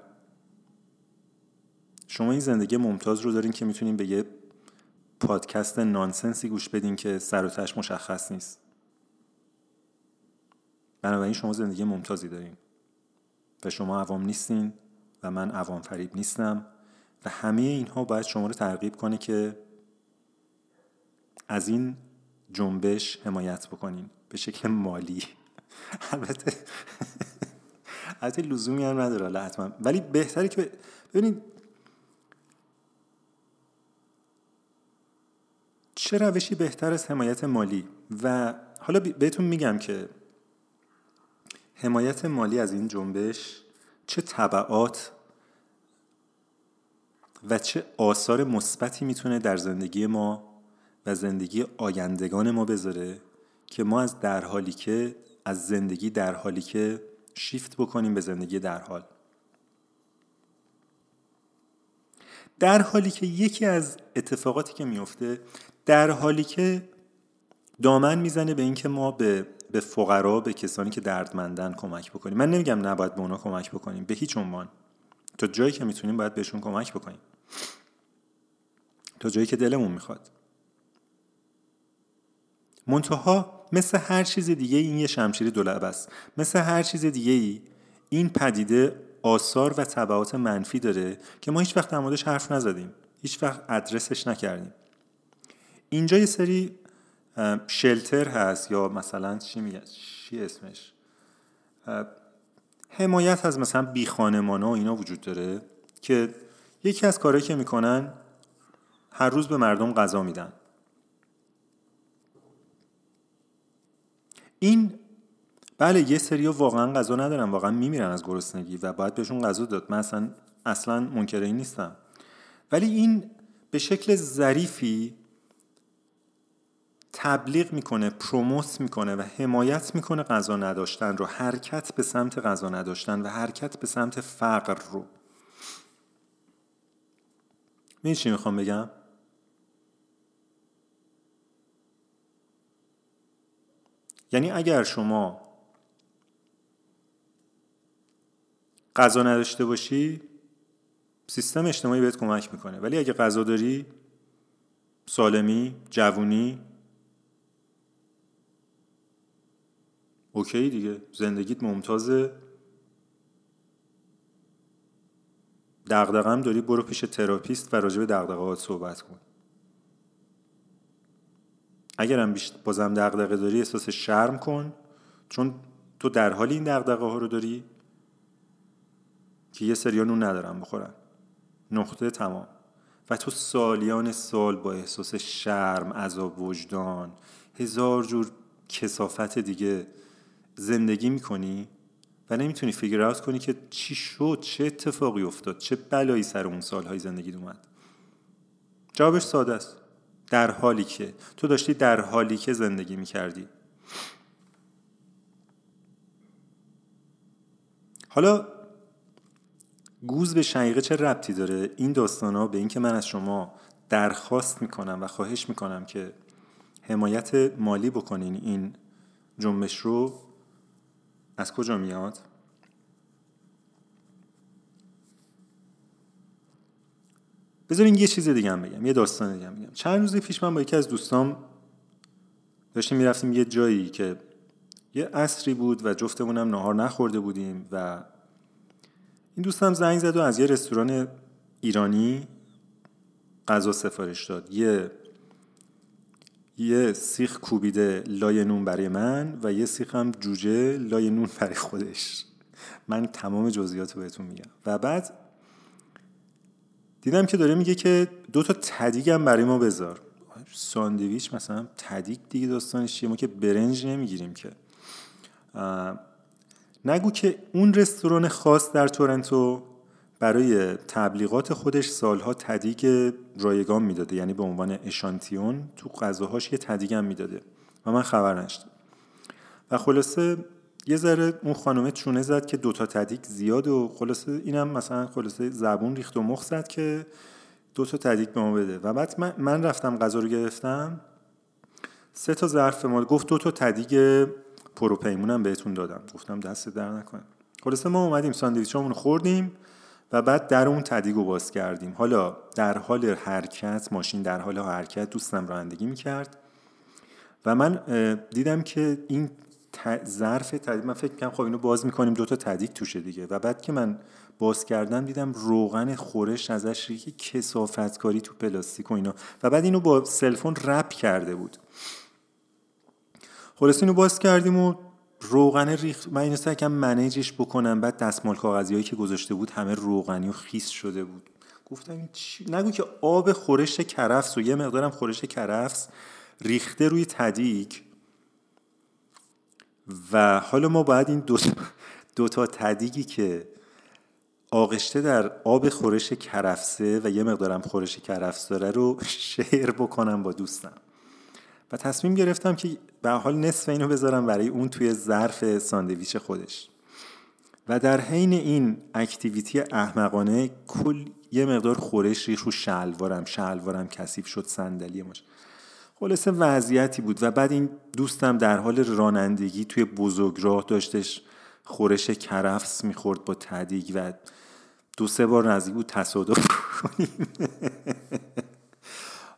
شما این زندگی ممتاز رو دارین که می‌تونین به یه پادکست نانسنسی گوش بدین که سر و مشخص نیست. بنابراین شما زندگی ممتازی دارین و شما عوام نیستین و من عوام فریب نیستم و همه اینها باید شما رو ترغیب کنه که از این جنبش حمایت بکنین. به شکل مالی. البته البته لزومی هم نداره حتما. ولی بهتری که ببینید چه روشی بهتر از حمایت مالی؟ و حالا بهتون میگم که حمایت مالی از این جنبش چه طبعات و چه آثار مثبتی می‌تونه در زندگی ما و زندگی آیندگان ما بذاره که ما از در حالی که از زندگی در حالی که شیفت بکنیم به زندگی در حال در حالی که یکی از اتفاقاتی که میفته در حالی که دامن می‌زنه به اینکه ما به به فقرا به کسانی که دردمندن کمک بکنیم. من نمیگم نباید به اونا کمک بکنیم به هیچ عنوان. تا جایی که می‌تونیم باید بهشون کمک بکنیم. تا جایی که دلمون می‌خواد. منتها مثل هر چیز دیگه این یه شمشیر دولب است. مثل هر چیز دیگه ای این پدیده آثار و طبعات منفی داره که ما هیچ وقت در موردش حرف نزدیم. هیچ وقت ادرسش نکردیم. اینجا یه سری شلتر هست یا مثلا چی میگه؟ چی اسمش؟ حمایت از مثلا بی خانمان و اینا وجود داره که یکی از کارهایی که می‌کنن هر روز به مردم غذا میدن. این بله یه سری واقعا غذا ندارن واقعا میمیرن از گرسنگی و باید بهشون غذا داد. من اصلا, اصلا منکر این نیستم. ولی این به شکل ظریفی تبلیغ می‌کنه پروموت می‌کنه و حمایت می‌کنه غذا نداشتن رو حرکت به سمت غذا نداشتن و حرکت به سمت فقر رو. می چی می‌خوام بگم؟ یعنی اگر شما غذا نداشته باشی سیستم اجتماعی بهت کمک می‌کنه. ولی اگه غذا داری سالمی جوونی اوکی دیگه. زندگیت ممتازه. دغدغم داری برو پیش تراپیست و راجع به دغدغه‌هات صحبت کن. اگرم بازم دغدغه داری احساس شرم کن چون تو در حال این دغدغه ها رو داری که یه سریا نون ندارم بخورن. نقطه تمام. و تو سالیان سال با احساس شرم عذاب وجدان هزار جور کسافت دیگه زندگی می‌کنی و نمی‌تونی فیگر اوت کنی که چی شد چه اتفاقی افتاد چه بلایی سر اون سالهای زندگی اومد. جوابش ساده است. در حالی که تو داشتی در حالی که زندگی می‌کردی. حالا گوز به شقیقه چه ربطی داره؟ این داستان ها به اینکه من از شما درخواست می‌کنم و خواهش می‌کنم که حمایت مالی بکنین این جنبش رو. از کجا میاد؟ بذارین یه چیز دیگه هم بگم یه داستان دیگه هم بگم. چند روز پیش من با یکی از دوستام داشتیم می‌رفتیم یه جایی که یه عصری بود و جفتمونم نهار نخورده بودیم و این دوستم زنگ زد و از یه رستوران ایرانی غذا سفارش داد. یه یه سیخ کوبیده لای نون برای من و یه سیخ هم جوجه لای نون برای خودش. من تمام جزئیات رو بهتون میگم. و بعد دیدم که داره میگه که دو تا تدیگم برای ما بذار. ساندویچ مثلا تدیگ دیگه داستانش چیه؟ ما که برنج نمی‌گیریم که. نگو که اون رستوران خاص در تورنتو برای تبلیغات خودش سالها تدیگ رایگان می‌داده یعنی به عنوان اشانتیون تو غذاهاش یه تدیگ هم می‌داده و من خبر نشدم و خلاصه یه ذره اون خانومه چونه زد که دوتا تدیگ زیاد و خلاصه اینم مثلا خلاصه زبون ریخت و مخ زد که دوتا تدیگ به ما بده. و بعد من, رفتم غذا رو گرفتم. سه تا ظرف ما گفت دو تا تدیگ پروپیمونم بهتون دادم. گفتم دست در نکنه. خلاصه ما اومدیم ساندویچمون خوردیم. و بعد در اون ته‌دیگ باز کردیم. حالا در حال حرکت ماشین در حال حرکت دوستم رانندگی می‌کرد. و من دیدم که این ظرف ته‌دیگ من فکر کنم خب اینو باز می‌کنیم دوتا ته‌دیگ توشه دیگه. و بعد که من باز کردم دیدم روغن خورش ازش ریخته کثافتکاری تو پلاستیک و اینا. و بعد اینو با سلفون wrap کرده بود. خلاص اینو باز کردیم و روغن ریخت. من اینو سعی منیجش بکنم. بعد دستمال کاغذی هایی که گذاشته بود همه روغنی و خیس شده بود. گفتم چی؟ نگو که آب خورش کرفس و یه مقدارم خورش کرفس ریخته روی تدیک. و حالا ما باید این دو, دو تا تدیگی که آغشته در آب خورش کرفسه و یه مقدارم خورش کرفس داره رو شیر بکنم با دوستم. و تصمیم گرفتم که به حال نصف اینو بذارم برای اون توی ظرف ساندویچ خودش. و در حین این اکتیویتی احمقانه کل یه مقدار خورش ریخ رو شلوارم. شلوارم کثیف شد صندلی ماش. خلاصه وضعیتی بود و بعد این دوستم در حال رانندگی توی بزرگراه داشتش. خورش کرفس می‌خورد با تدیگ و دو سه بار نزدیک بود تصادف کنیم.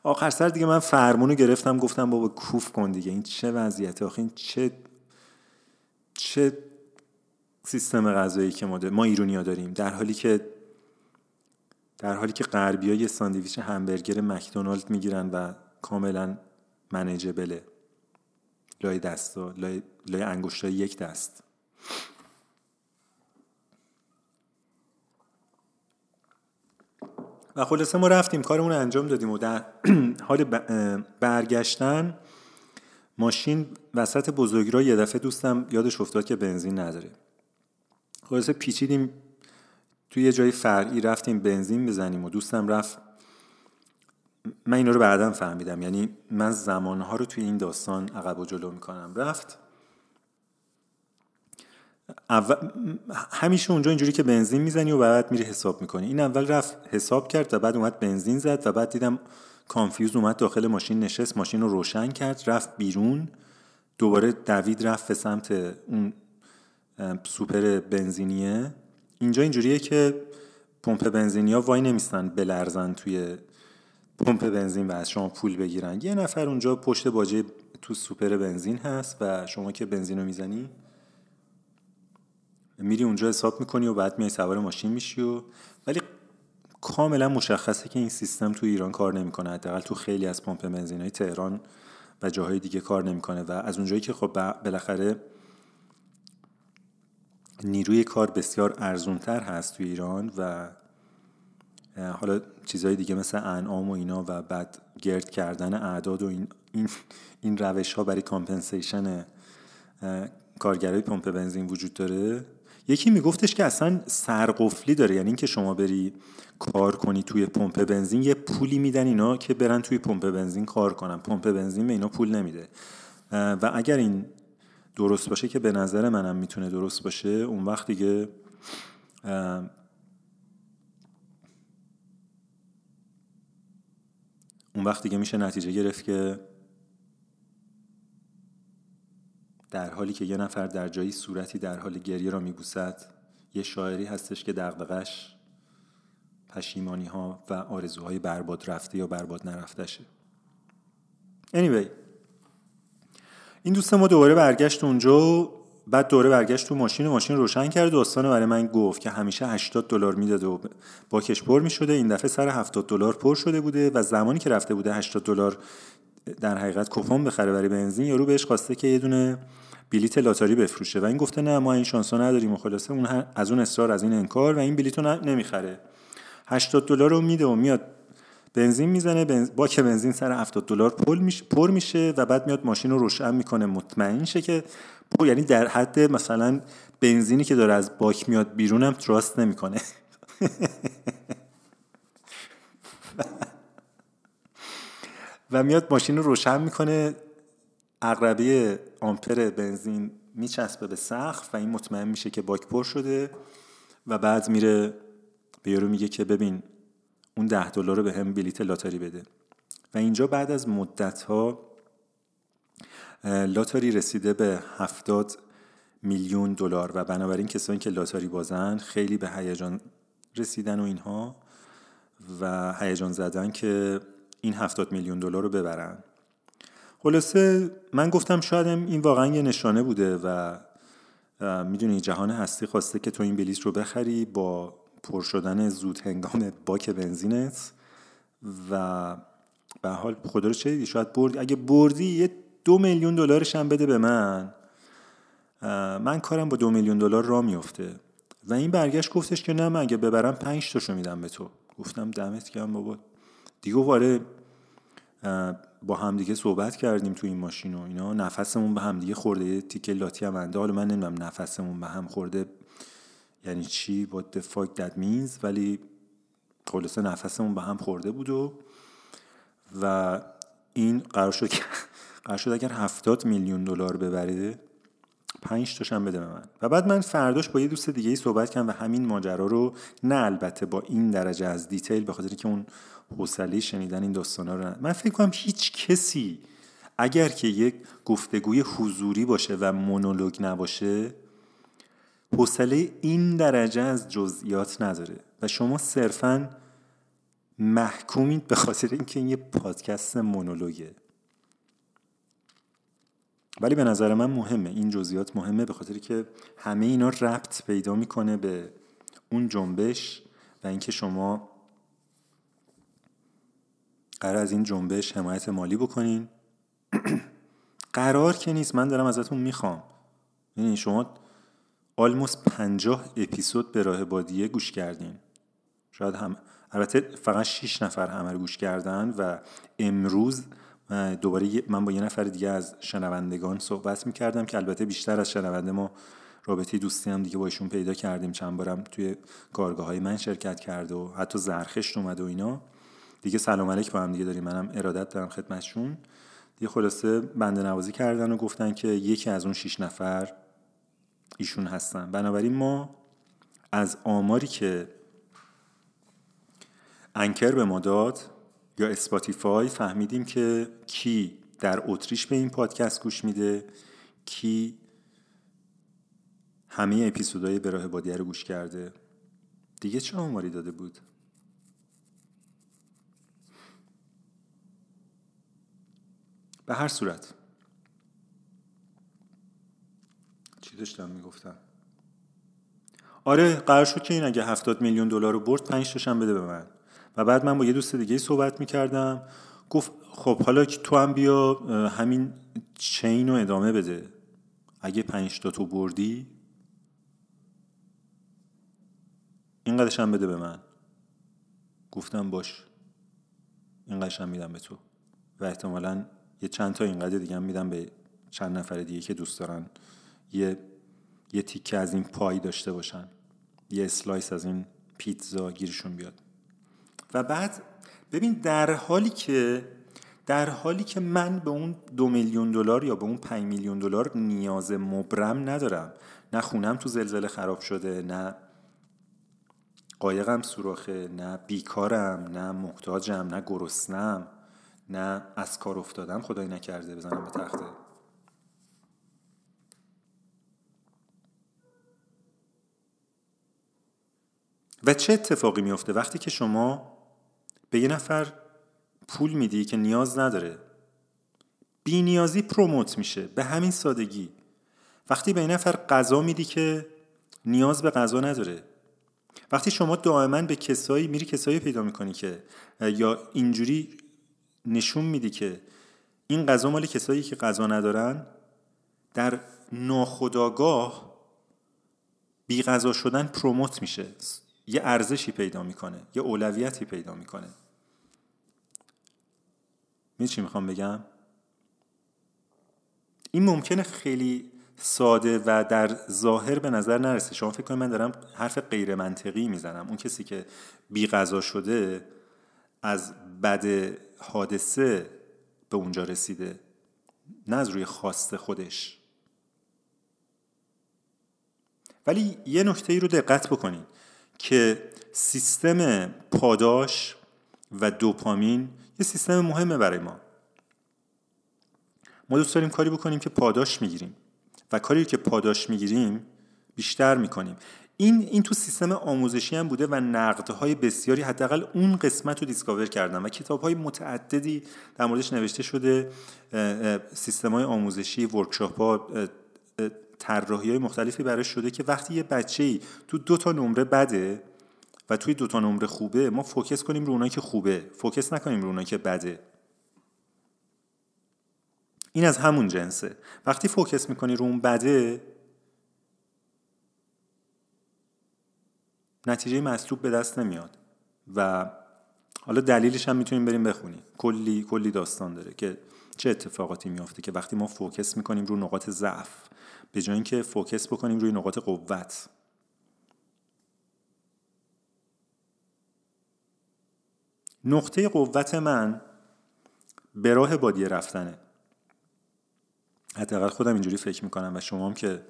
آخر سر دیگه من فرمونو گرفتم گفتم بابا کوف کن دیگه. این چه وضعیته آخه؟ این چه چه سیستم غذایی که ما, ما ایرونیا داریم. در حالی که در حالی که غربی یه ساندویچ همبرگر مکدونالد می‌گیرن و کاملا منیجبله. لای دستا لای, لای انگشتای یک دست. و خلاصه ما رفتیم کارمون رو انجام دادیم و در حال برگشتن ماشین وسط بزرگراه یه دفعه دوستم یادش افتاد که بنزین نداره. خلاصه پیچیدیم توی یه جای فرعی رفتیم بنزین بزنیم و دوستم رفت. من اینا رو بعدا فهمیدم یعنی من زمانها رو توی این داستان عقب و جلو می‌کنم. رفت. اول همیشه اونجا اینجوری که بنزین می‌زنی و بعد میری حساب می‌کنی. این اول رفت حساب کرد و بعد اومد بنزین زد و بعد دیدم confuse اومد داخل ماشین نشست ماشین رو روشن کرد رفت بیرون. دوباره دوید رفت به سمت اون سوپر بنزینیه. اینجا اینجوریه که پمپ بنزینی ها وای نمیستن بلرزن توی پمپ بنزین و از شما پول بگیرن. یه نفر اونجا پشت باجه تو سوپر بنزین هست و شما که بنزین رو می‌زنی میری اونجا حساب می‌کنی و بعد میای سوار ماشین میشی و ولی کاملا مشخصه که این سیستم تو ایران کار نمی‌کنه. حداقل تو خیلی از پمپ بنزین های تهران و جاهای دیگه کار نمی‌کنه و از اونجایی که خب بالاخره نیروی کار بسیار ارزونتر هست تو ایران و حالا چیزهای دیگه مثل انعام و اینا و بعد گرد کردن اعداد و این این, این روش ها برای compensation کارگرای پمپ بنزین وجود داره. یکی میگفتش که اصلا سرقفلی داره یعنی اینکه شما بری کار کنی توی پمپ بنزین یه پولی میدن اینا که برن توی پمپ بنزین کار کنن. پمپ بنزین به اینا پول نمیده. و اگر این درست باشه که به نظر منم می‌تونه درست باشه اون وقت دیگه اون وقت دیگه میشه نتیجه گرفت که در حالی که یه نفر در جایی صورتی در حال گریه را میبوسد یه شاعری هستش که دغدغش پشیمانی ها و آرزوهای برباد رفته یا برباد نرفتشه. Anyway این دوست ما دوباره برگشت اونجا بعد دوره برگشت تو ماشین و ماشین روشن کرد و داستان برای من گفت که همیشه 80 دلار می‌داد و باکش پر می‌شده. این دفعه سر 70 دلار پر شده بوده و زمانی که رفته بوده 80 دلار در حقیقت کوپن بخره برای بنزین یارو بهش خواسته که یه دونه بلیت لاتاری بفروشه. و این گفته نه ما این شانسو نداریم و خلاصه اون از اون اصرار از این انکار و این بلیتو نمی‌خره. 80 دلار رو میده و میاد بنزین می‌زنه بنز... باک بنزین سر 70 دلار پر میشه و بعد میاد ماشین رو روشن می‌کنه. مطمئن شه که یعنی در حد مثلا بنزینی که داره از باک میاد بیرونم trust نمی‌کنه. و میاد ماشین رو روشن می‌کنه اقربه آمپر بنزین میچسبه به سقف و این مطمئن میشه که باک پر شده و بعد میره به یارو میگه که ببین اون ده دلار رو به هم بلیت لاتاری بده. و اینجا بعد از مدت ها لاتاری رسیده به هفتاد میلیون دلار و بنابراین کسانی که لاتاری بازن خیلی به هیجان رسیدن و اینها و هیجان زدن که این هفتاد میلیون دلار رو ببرن. خلاصه من گفتم شاید این واقعا یه نشانه بوده و می‌دونی جهان هستی خواسته که تو این بلیط رو بخری با پر شدن زود هنگام باک بنزینت و به حال خدا رو چه شاید برد. اگه بردی یه دو میلیون دلارش هم بده به من من کارم با دو میلیون دلار را میفته و این برگشت گفتش که نه من اگه ببرم پنج تاشو میدم به تو. گفتم دمت گرم بابا. دیگه واره با همدیگه صحبت کردیم تو این ماشین و اینا. نفسمون به همدیگه خورده. یه تیکه لاتی هم انده. حالا من نمی‌دونم نفسمون به هم خورده. یعنی چی؟ The fuck that means. ولی خلاصه نفسمون به هم خورده بود و و این قرار شد قرار شد اگر هفتاد میلیون دلار ببره پنج تاشم بده به من. و بعد من فرداش با یه دوست دیگه ای صحبت کردم و همین ماجرا رو نه البته با این درجه از دیتیل به خاطر که اون حوصله شنیدن این داستانا رو من فکر کنم هیچ کسی اگر که یک گفتگوی حضوری باشه و مونولوگ نباشه حوصله این درجه از جزئیات نداره. و شما صرفا محکومید به خاطر اینکه این یه پادکست مونولوگه. ولی به نظر من مهمه. این جزئیات مهمه به خاطر که همه اینا ربط پیدا می‌کنه به اون جنبش و اینکه شما قرار از این جنبش حمایت مالی بکنین. قرار که نیست من دارم ازتون می‌خوام. یعنی شما آلموس پنجاه اپیزود به راه بادیه گوش کردین. شاید هم البته فقط 6 نفر همه رو گوش کردن و امروز دوباره من با یه نفر دیگه از شنوندگان صحبت می‌کردم که البته بیشتر از شنونده ما رابطه دوستی هم دیگه با ایشون پیدا کردیم. چند بارم توی کارگاه های من شرکت کرد و حتی زرخشت اومد و اینا. دیگه سلام علیک با هم دیگه داریم. منم ارادت دارم خدمتشون دیگه خلاصه بنده نوازی کردن و گفتن که یکی از اون شیش نفر ایشون هستن. بنابراین ما از آماری که انکر به ما داد یا اسپاتیفای فهمیدیم که کی در اتریش به این پادکست گوش میده کی همه اپیزودهای به راه بادیه رو گوش کرده. دیگه چه آماری داده بود؟ به هر صورت. چی داشتم می‌گفتم؟ آره قرار شد که این اگه هفتاد میلیون دلار رو برد پنج تاشم بده به من. و بعد من با یه دوست دیگه صحبت می‌کردم. گفت خب حالا تو هم بیا همین چین رو ادامه بده. اگه پنج تا تو بردی این هم بده به من. گفتم باش. این هم میدم به تو. و احتمالا یه چند تا اینقدر دیگه هم میدم به چند نفر دیگه که دوست دارن. یه یه تیکه از این پای داشته باشن. یه اسلایس از این پیتزا گیرشون بیاد. و بعد ببین در حالی که در حالی که من به اون دو میلیون دلار یا به اون پنج میلیون دلار نیاز مبرم ندارم. نه خونم تو زلزله خراب شده نه قایقم سوراخه نه بیکارم نه محتاجم نه گرسنم. نه از کار افتادم خدای نکرده بزنم به تخته. و چه اتفاقی میفته وقتی که شما به یه نفر پول میدی که نیاز نداره؟ بی نیازی پروموت میشه به همین سادگی. وقتی به این نفر غذا میدی که نیاز به غذا نداره. وقتی شما دائما به کسایی میری کسایی پیدا می‌کنی که یا اینجوری نشون میدی که این غذا مال کسایی که غذا ندارن در ناخداگاه بی غذا شدن پروموت میشه. یه ارزشی پیدا می‌کنه یه اولویتی پیدا می‌کنه. می چی می‌خوام بگم؟ این ممکنه خیلی ساده و در ظاهر به نظر نرسه. شما فکر کنید من دارم حرف غیر منطقی می‌زنم. اون کسی که بی غذا شده از بد حادثه به اونجا رسیده نه از روی خواست خودش. ولی یه نکته ای رو دقت بکنید که سیستم پاداش و دوپامین یه سیستم مهمه برای ما. ما دوست داریم کاری بکنیم که پاداش می‌گیریم و کاری که پاداش می‌گیریم بیشتر می‌کنیم. این این تو سیستم آموزشی هم بوده و نقدهای بسیاری حداقل اون قسمت رو discover کردم و کتاب های متعددی در موردش نوشته شده سیستم های آموزشی workshop ها طراحی های مختلفی براش شده که وقتی یه بچه ای تو دو تا نمره بده و توی دو تا نمره خوبه ما focus کنیم رو اونایی که خوبه. focus نکنیم رو اونایی که بده. این از همون جنسه. وقتی focus می‌کنی رو اون بده نتیجه مطلوب به دست نمیاد. و حالا دلیلش هم می‌تونیم بریم بخونیم. کلی کلی داستان داره که چه اتفاقاتی میافته که وقتی ما focus می‌کنیم رو نقاط ضعف به جای اینکه focus بکنیم روی نقاط قوت. نقطه قوت من به راه بادیه رفتنه. حداقل خودم اینجوری فکر می‌کنم و شما هم که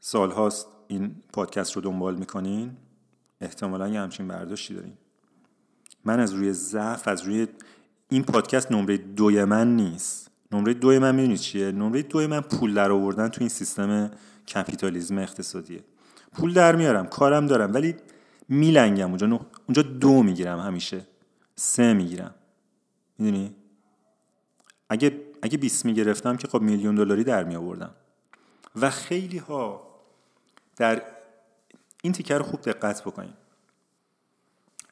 سالهاست این پادکست رو دنبال می‌کنین؟ احتمالا یه همچین برداشتی دارین. من از روی ضعف از روی این پادکست نمره دوی من نیست. نمره دوی من می‌دونید چیه؟ نمره دوی من پول در آوردن تو این سیستم کپیتالیزم اقتصادیه. پول در میارم کارم دارم ولی میلنگم اونجا. اونجا دو می‌گیرم همیشه. سه می‌گیرم. می‌دونی؟ اگه اگه 20 می‌گرفتم که خب میلیون دلاری در می و خیلی ها در این تیکر رو خوب دقت بکنید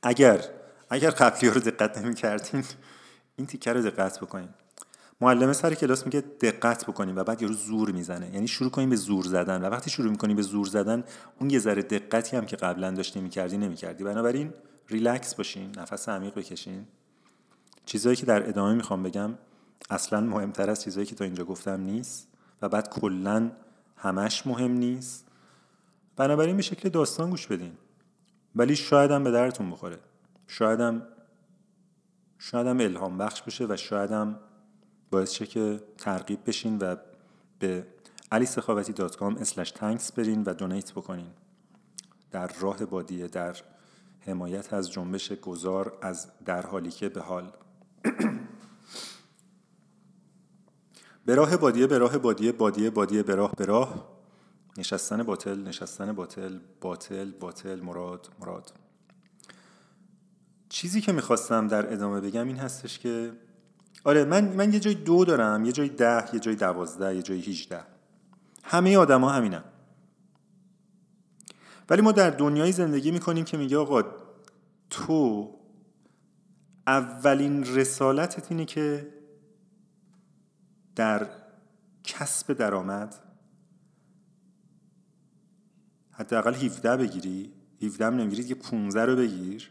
اگر اگر قبلی رو دقت نمی کردین این تیکر رو دقت بکنید معلمه سر کلاس میگه دقت بکنیم و بعد یارو زور می‌زنه. یعنی شروع کنیم به زور زدن و وقتی شروع می‌کنیم به زور زدن اون یه ذره دقتی هم که قبلا داشتی می‌کردی نمی‌کردی. بنابراین ریلکس باشین نفس عمیق بکشین. چیزهایی که در ادامه می‌خوام بگم اصلا مهمتر از چیزهایی که تا اینجا گفتم نیست و بعد کلا همش مهم نیست. بنابراین به شکل داستان گوش بدین. ولی شاید هم به درتون بخوره. شاید هم شاید هم الهام بخش بشه و شاید هم باعث شه که ترغیب بشین و به alisakhavati.com thanks برین و دونیت بکنین. در راه بادیه در حمایت از جنبش گذار از در حالی که به حال. به راه بادیه به راه بادیه بادیه بادیه به راه به راه. نشستن باطل نشستن باطل باطل باطل مراد مراد. چیزی که می‌خواستم در ادامه بگم این هستش که آره من من یه جای دو دارم یه جای ده یه جای دوازده یه جای هیچده. همه آدما همینم ولی ما در دنیای زندگی می‌کنیم که میگه آقا تو اولین رسالتت اینه که در کسب درآمد حداقل 17 بگیری. 17 هم نمی‌گیرید که 15 رو بگیر.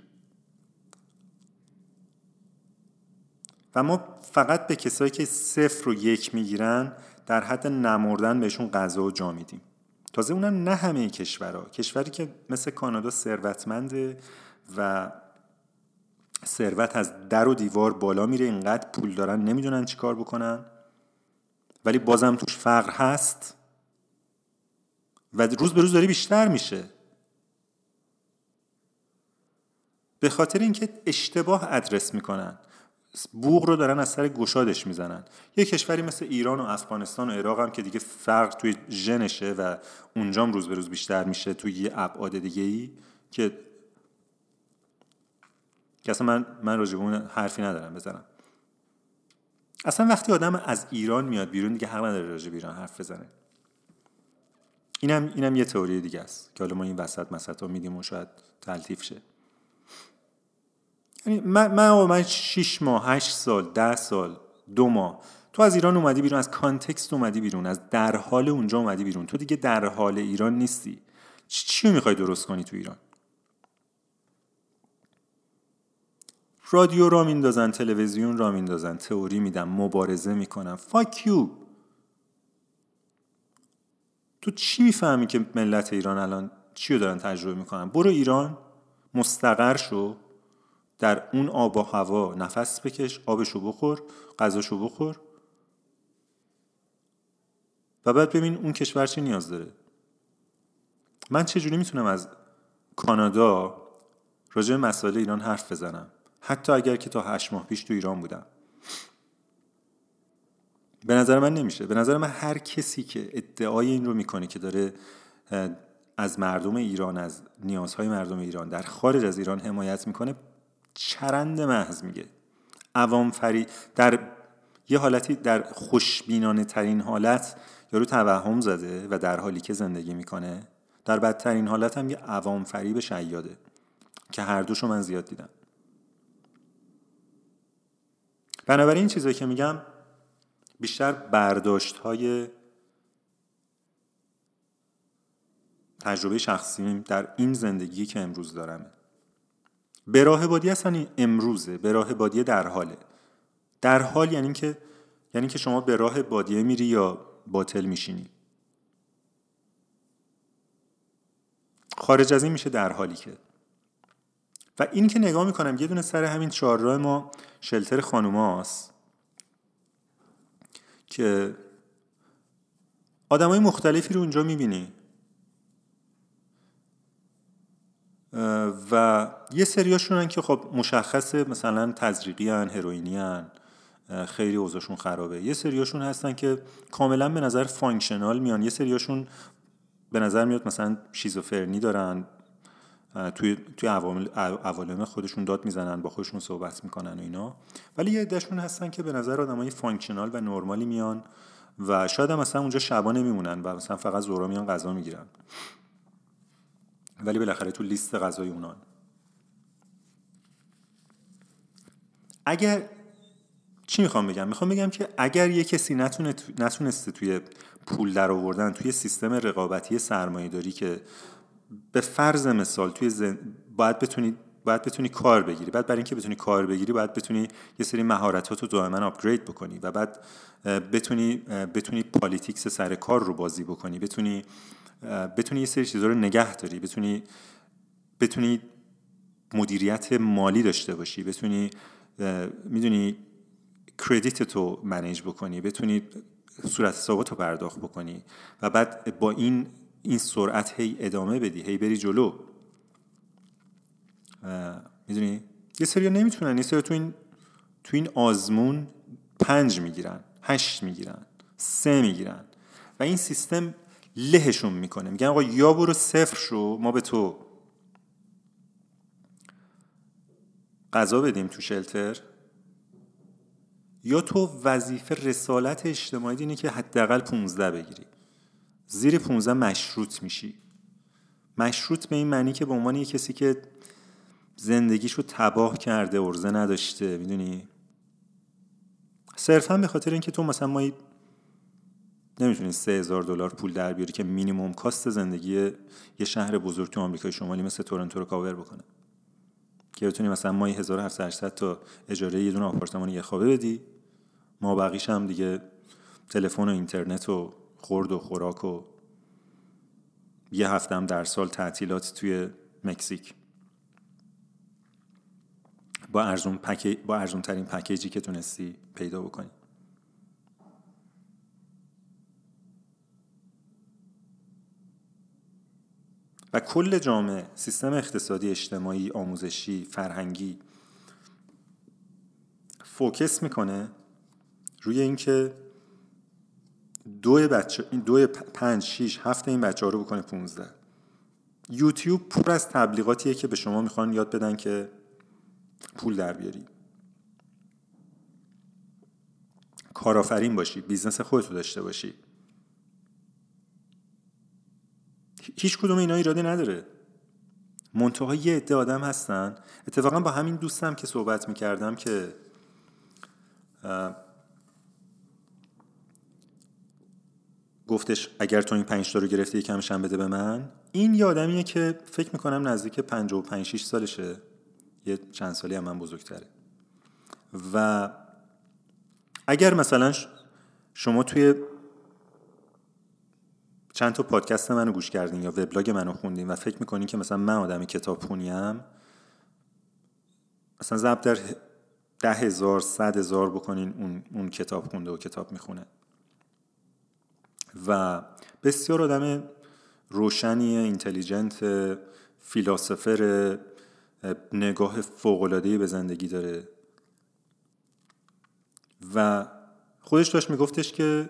و ما فقط به کسایی که صفر و یک می‌گیرن در حد نمردن بهشون غذا و جا میدیم. تازه اونم نه همه کشورها. کشوری که مثل کانادا ثروتمنده و ثروت از در و دیوار بالا میره اینقدر پول دارن نمی‌دونن چیکار بکنن. ولی بازم توش فقر هست. و روز به روز داره بیشتر میشه. به خاطر اینکه اشتباه ادرس می‌کنن. بوغ رو دارن از سر گشادش می‌زنن. یه کشوری مثل ایران و افغانستان و عراق هم که دیگه فرق توی ژنشه و اونجام روز به روز بیشتر میشه توی یه ابعاد دیگه ای که که اصلا من من راجع اون حرفی ندارم بزنم. اصلا وقتی آدم از ایران میاد بیرون دیگه حق نداره راجع ایران حرف بزنه. اینم اینم یه تئوری دیگه است که حالا ما این وسط مسطا میدیم و شاید تلطیف شه. یعنی من من, من 6 ماه 8 سال 10 سال دو ماه. تو از ایران اومدی بیرون از context اومدی بیرون از در حال اونجا اومدی بیرون. تو دیگه در حال ایران نیستی. چی می‌خوای درست کنی تو ایران؟ رادیو را میندازن تلویزیون را میندازن. تئوری میدن مبارزه می‌کنن fuck you تو چی می‌فهمی که ملت ایران الان چی رو دارن تجربه می‌کنن؟ برو ایران مستقر شو در اون آب و هوا نفس بکش آبشو بخور غذاشو بخور و بعد ببین اون کشور چی نیاز داره. من چجوری می‌تونم از کانادا راجع مسائل ایران حرف بزنم؟ حتی اگر که تا هشت ماه پیش تو ایران بودم. به نظر من نمیشه. به نظر من هر کسی که ادعای این رو می‌کنه که داره از مردم ایران از نیازهای مردم ایران در خارج از ایران حمایت می‌کنه چرند محض میگه. عوام فری در یه حالتی در خوشبینانه ترین حالت یارو توهم زده و در حالی که زندگی می‌کنه در بدترین حالت هم یه عوام فریب شیاده که هر دوشو من زیاد دیدم. بنابراین این چیزایی که میگم بیشتر برداشت های تجربه شخصیم در این زندگی که امروز دارم. به راه بادی اصلا امروزه به راه بادیه در حاله. در حال یعنی که یعنی که شما به راه بادیه میری یا باطل میشینی. خارج از این میشه در حالی که. و این که نگاه می‌کنم یه دونه سر همین چهارراه ما شلتر خانوماست. که آدمای مختلفی رو اونجا می‌بینی. و یه سریاشونن که خب مشخصه مثلا تزریقی هن هروئینی هن خیلی اوضاعشون خرابه. یه سریاشون هستن که کاملا به نظر فانکشنال میان. یه سریاشون به نظر میاد مثلا شیزوفرنی دارن توی توی عوالم خودشون داد می‌زنن با خودشون صحبت می‌کنن و اینا. ولی یه عدهشون هستن که به نظر آدمای functional و نرمالی میان و شاید هم مثلا اونجا شبا نمیمونن و مثلا فقط ظهرا میان غذا می‌گیرن. ولی بالاخره تو لیست غذای اونان. اگر چی می‌خوام بگم؟ می‌خوام بگم که اگر یه کسی نتونه نتونسته توی پول در آوردن توی سیستم رقابتی سرمایه داری که به فرض مثال توی زن... باید بتونی باید بتونی کار بگیری. بعد برای اینکه بتونی کار بگیری باید بتونی یه سری مهارتات رو دائما upgrade بکنی و بعد بتونی بتونی politics سر کار رو بازی بکنی. بتونی بتونی یه سری چیزا رو نگه داری. بتونی بتونی مدیریت مالی داشته باشی. بتونی می‌دونی کردیت تو منیج بکنی. بتونی صورت حسابات رو پرداخت بکنی. و بعد با این این سرعت هی ادامه بدی هی بری جلو. می‌دونی؟ یه سری نمی‌تونن یه سری تو این تو این آزمون پنج می‌گیرن هشت می‌گیرن سه می‌گیرن و این سیستم لهشون می‌کنه. میگن آقا یا برو صفر شو ما به تو غذا بدیم تو شلتر یا تو وظیفه رسالت اجتماعی اینه که حداقل 15 بگیری. زیر 15 مشروط میشی. مشروط به این معنی که به عنوان یه کسی که زندگیشو تباه کرده ارزه نداشته می‌دونی؟ صرفا به خاطر اینکه تو مثلا ما نمی‌تونی سه هزار دلار پول در بیاری که مینیموم کاست زندگی یه شهر بزرگ تو آمریکای شمالی مثل تورنتو رو کاور بکنه. که بتونی مثلا ماهی 1700 تا اجاره یه دونه آپارتمان یه خوابه بدی. ما بقیش هم دیگه تلفن و اینترنت و خورد و خوراک و یه هفتم در سال تعطیلات توی مکزیک با ارزون. با ارزون ترین پکیجی که تونستی پیدا بکنی و کل جامعه سیستم اقتصادی اجتماعی آموزشی فرهنگی focus می‌کنه روی اینکه دو بچه دو پنج شیش هفته این بچه ها رو بکنه 15 یوتیوب پر از تبلیغاتیه که به شما می‌خوان یاد بدن که پول در بیاری. کارآفرین باشی business خودتو داشته باشی. هیچ کدوم اینا ایرادی نداره. منتها یه عده آدم هستن. اتفاقا با همین دوستم که صحبت می‌کردم که گفتش اگر تو این پنج تا رو گرفتی یکمش هم بده به من. این یه آدمیه که فکر می‌کنم نزدیک پنج و پنج شیش سالشه. یه چند سالی هم من بزرگتره. و اگر مثلا شما توی چند تا پادکست منو گوش کردین یا وبلاگ منو خوندین و فکر می‌کنین که مثلا من آدم کتاب خونیم مثلا ضبط در ده هزار صد هزار بکنین اون, اون کتاب خونده و کتاب می‌خونه. و بسیار آدم روشنی اینتلیجنت فیلاسفر نگاه فوقلادهی به زندگی داره. و خودش داشت میگفتش که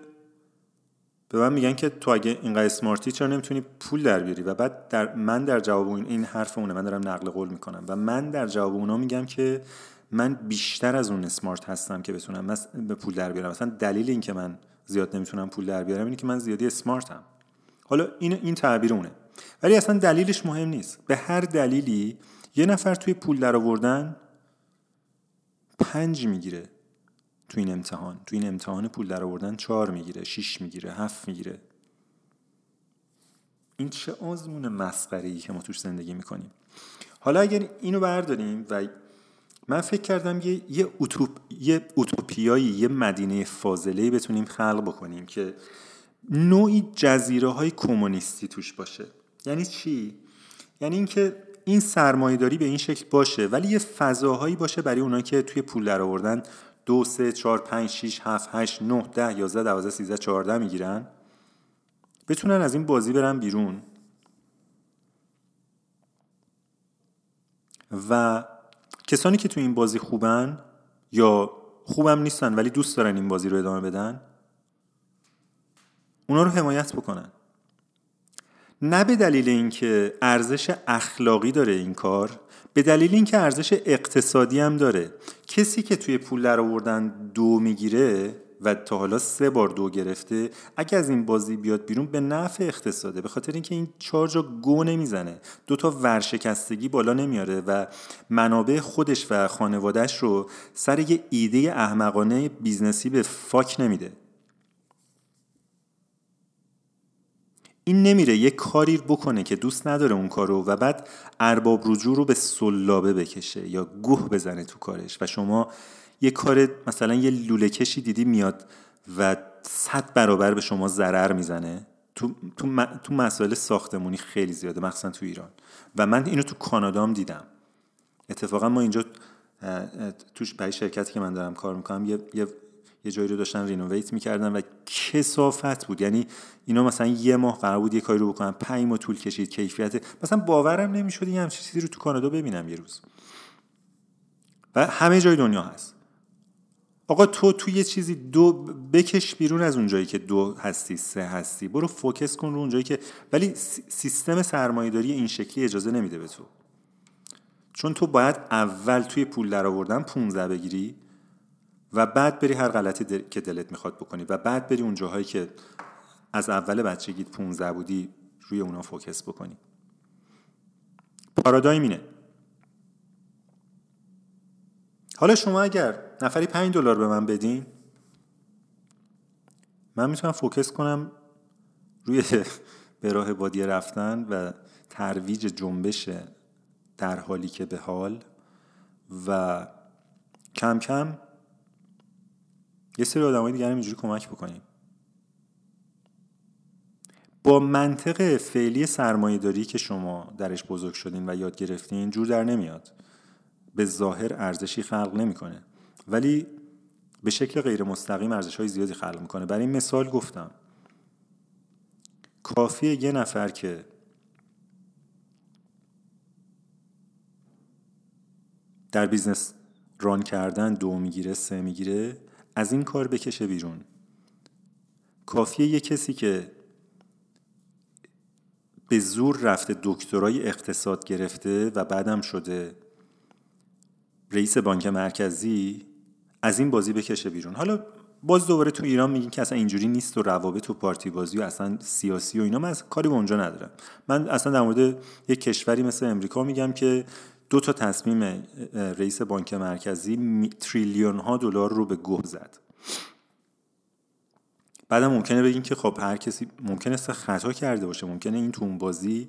به من میگن که تو اگه اینقدر اسمارتی چرا نمی‌تونی پول در بیاری؟ و بعد در من در جواب این, این حرف اونه من دارم نقل قول می‌کنم. و من در جواب اونا میگم که من بیشتر از اون اسمارت هستم که بتونم به پول در بیارم. مثلا دلیل این که من زیاد نمی‌تونم پول در بیارم اینه که من زیادی اسمارتم. حالا این این تعبیر اونه. ولی اصلا دلیلش مهم نیست. به هر دلیلی یه نفر توی پول در آوردن پنج می‌گیره تو این امتحان. تو این امتحان پول در آوردن چهار می‌گیره شیش می‌گیره هفت می‌گیره. این چه آزمون مسخره که ما توش زندگی می‌کنیم. حالا اگر اینو برداریم و من فکر کردم یه یه, اوتوپ، یه اوتوپیایی یه مدینه فاضله بتونیم خلق بکنیم که نوعی جزیره های کمونیستی توش باشه. یعنی چی؟ یعنی اینکه این سرمایهداری به این شکل باشه ولی یه فضاهایی باشه برای اونایی که توی پول در آوردن دو سه چهار پنج شیش هفت هشت نه ده یازده دوازده سیزده چهارده می‌گیرن. بتونن از این بازی برن بیرون. و کسانی که تو این بازی خوبن یا خوبم نیستن ولی دوست دارن این بازی رو ادامه بدن اونا رو حمایت بکنن. نه به دلیل اینکه ارزش اخلاقی داره این کار به دلیل اینکه ارزش اقتصادی هم داره. کسی که توی پول در آوردن دو می‌گیره و تا حالا سه بار دو گرفته اگه از این بازی بیاد بیرون به نفع اقتصاده به خاطر اینکه این چهار جا گه نمی‌زنه. دو تا ورشکستگی بالا نمیاره و منابع خودش و خانوادهش رو سر یه ایده احمقانه business ی به fuck نمیده. این نمیره یه کاری بکنه که دوست نداره اون کارو و بعد ارباب رجوع رو به سلابه بکشه یا گوه بزنه تو کارش. و شما یه کار مثلا یه لوله کشی دیدی میاد و صد برابر به شما ضرر می‌زنه؟ تو, تو, تو مسائل ساختمونی خیلی زیاده مخصوصا تو ایران. و من اینو تو کانادا هم دیدم. اتفاقا ما اینجا توش برای شرکتی که من دارم کار می‌کنم یه, یه یه جایی رو داشتن renovate می‌کردن و کثافت بود. یعنی اینا مثلا یه ماه قرار بود یه کاری رو بکنن پنج ماه طول کشید کیفیت مثلا باورم نمی‌شد یه همچین چیزی رو تو کانادا ببینم یه روز. و همه جای دنیا هست. آقا تو تو یه چیزی دو بکش بیرون از اونجایی که دو هستی سه هستی. برو focus کن رو اونجایی که ولی سیستم سرمایه‌داری این شکلی اجازه نمیده به تو. چون تو باید اول توی پول در آوردن 15 بگیری و بعد بری هر غلطی که دلت می‌خواد بکنی و بعد بری اون جاهایی که از اول بچگیت 15 بودی روی اونا focus بکنی. پارادایم اینه. حالا شما اگر نفری 5 دلار به من بدین من می‌تونم focus کنم روی به راه بادیه رفتن و ترویج جنبش در حالی که به حال و کم کم یه سری آدمای دیگر اینجوری کمک بکنیم با منطق فعلی سرمایه داری که شما درش بزرگ شدین و یاد گرفتین جور در نمیاد. به ظاهر ارزشی خلق نمی‌کنه. ولی به شکل غیر مستقیم ارزش های زیادی خلق می‌کنه. برای این مثال گفتم. کافیه یه نفر که در business run کردن دو می‌گیره سه می‌گیره از این کار بکشه بیرون. کافیه یه کسی که به زور رفته دکترای اقتصاد گرفته و بعدم شده رئیس بانک مرکزی از این بازی بکشه بیرون. حالا باز دوباره تو ایران میگین که اصلا اینجوری نیست و روابط و پارتی بازی و اصلا سیاسی و اینا. من کاری به اونجا ندارم. من اصلا در مورد یک کشوری مثل امریکا میگم که دو تا تصمیم رئیس بانک مرکزی تریلیون ها دلار رو به گوه زد. بعدم ممکنه بگین که خب هر کسی ممکنه خطا کرده باشه. ممکنه این تو بازی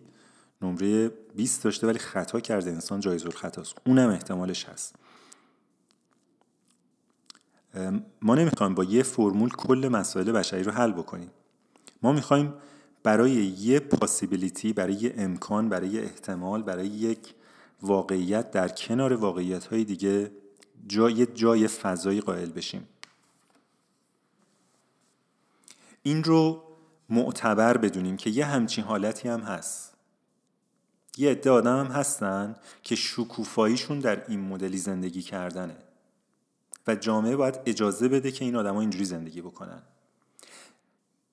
نمره 20 داشته ولی خطا کرده انسان جایز الخطاست. اونم احتمالش هست. ما نمی‌خوایم با یه فرمول کل مسائل بشری رو حل بکنیم. ما می‌خوایم برای یه پاسیبیلیتی برای یه امکان برای یه احتمال برای یک واقعیت در کنار واقعیت های دیگه جای جای فضایی قائل بشیم. این رو معتبر بدونیم که یه همچین حالتی هم هست. یه عده آدم هم هستن که شکوفاییشون در این مدلی زندگی کردنه و جامعه باید اجازه بده که این آدما اینجوری زندگی بکنن.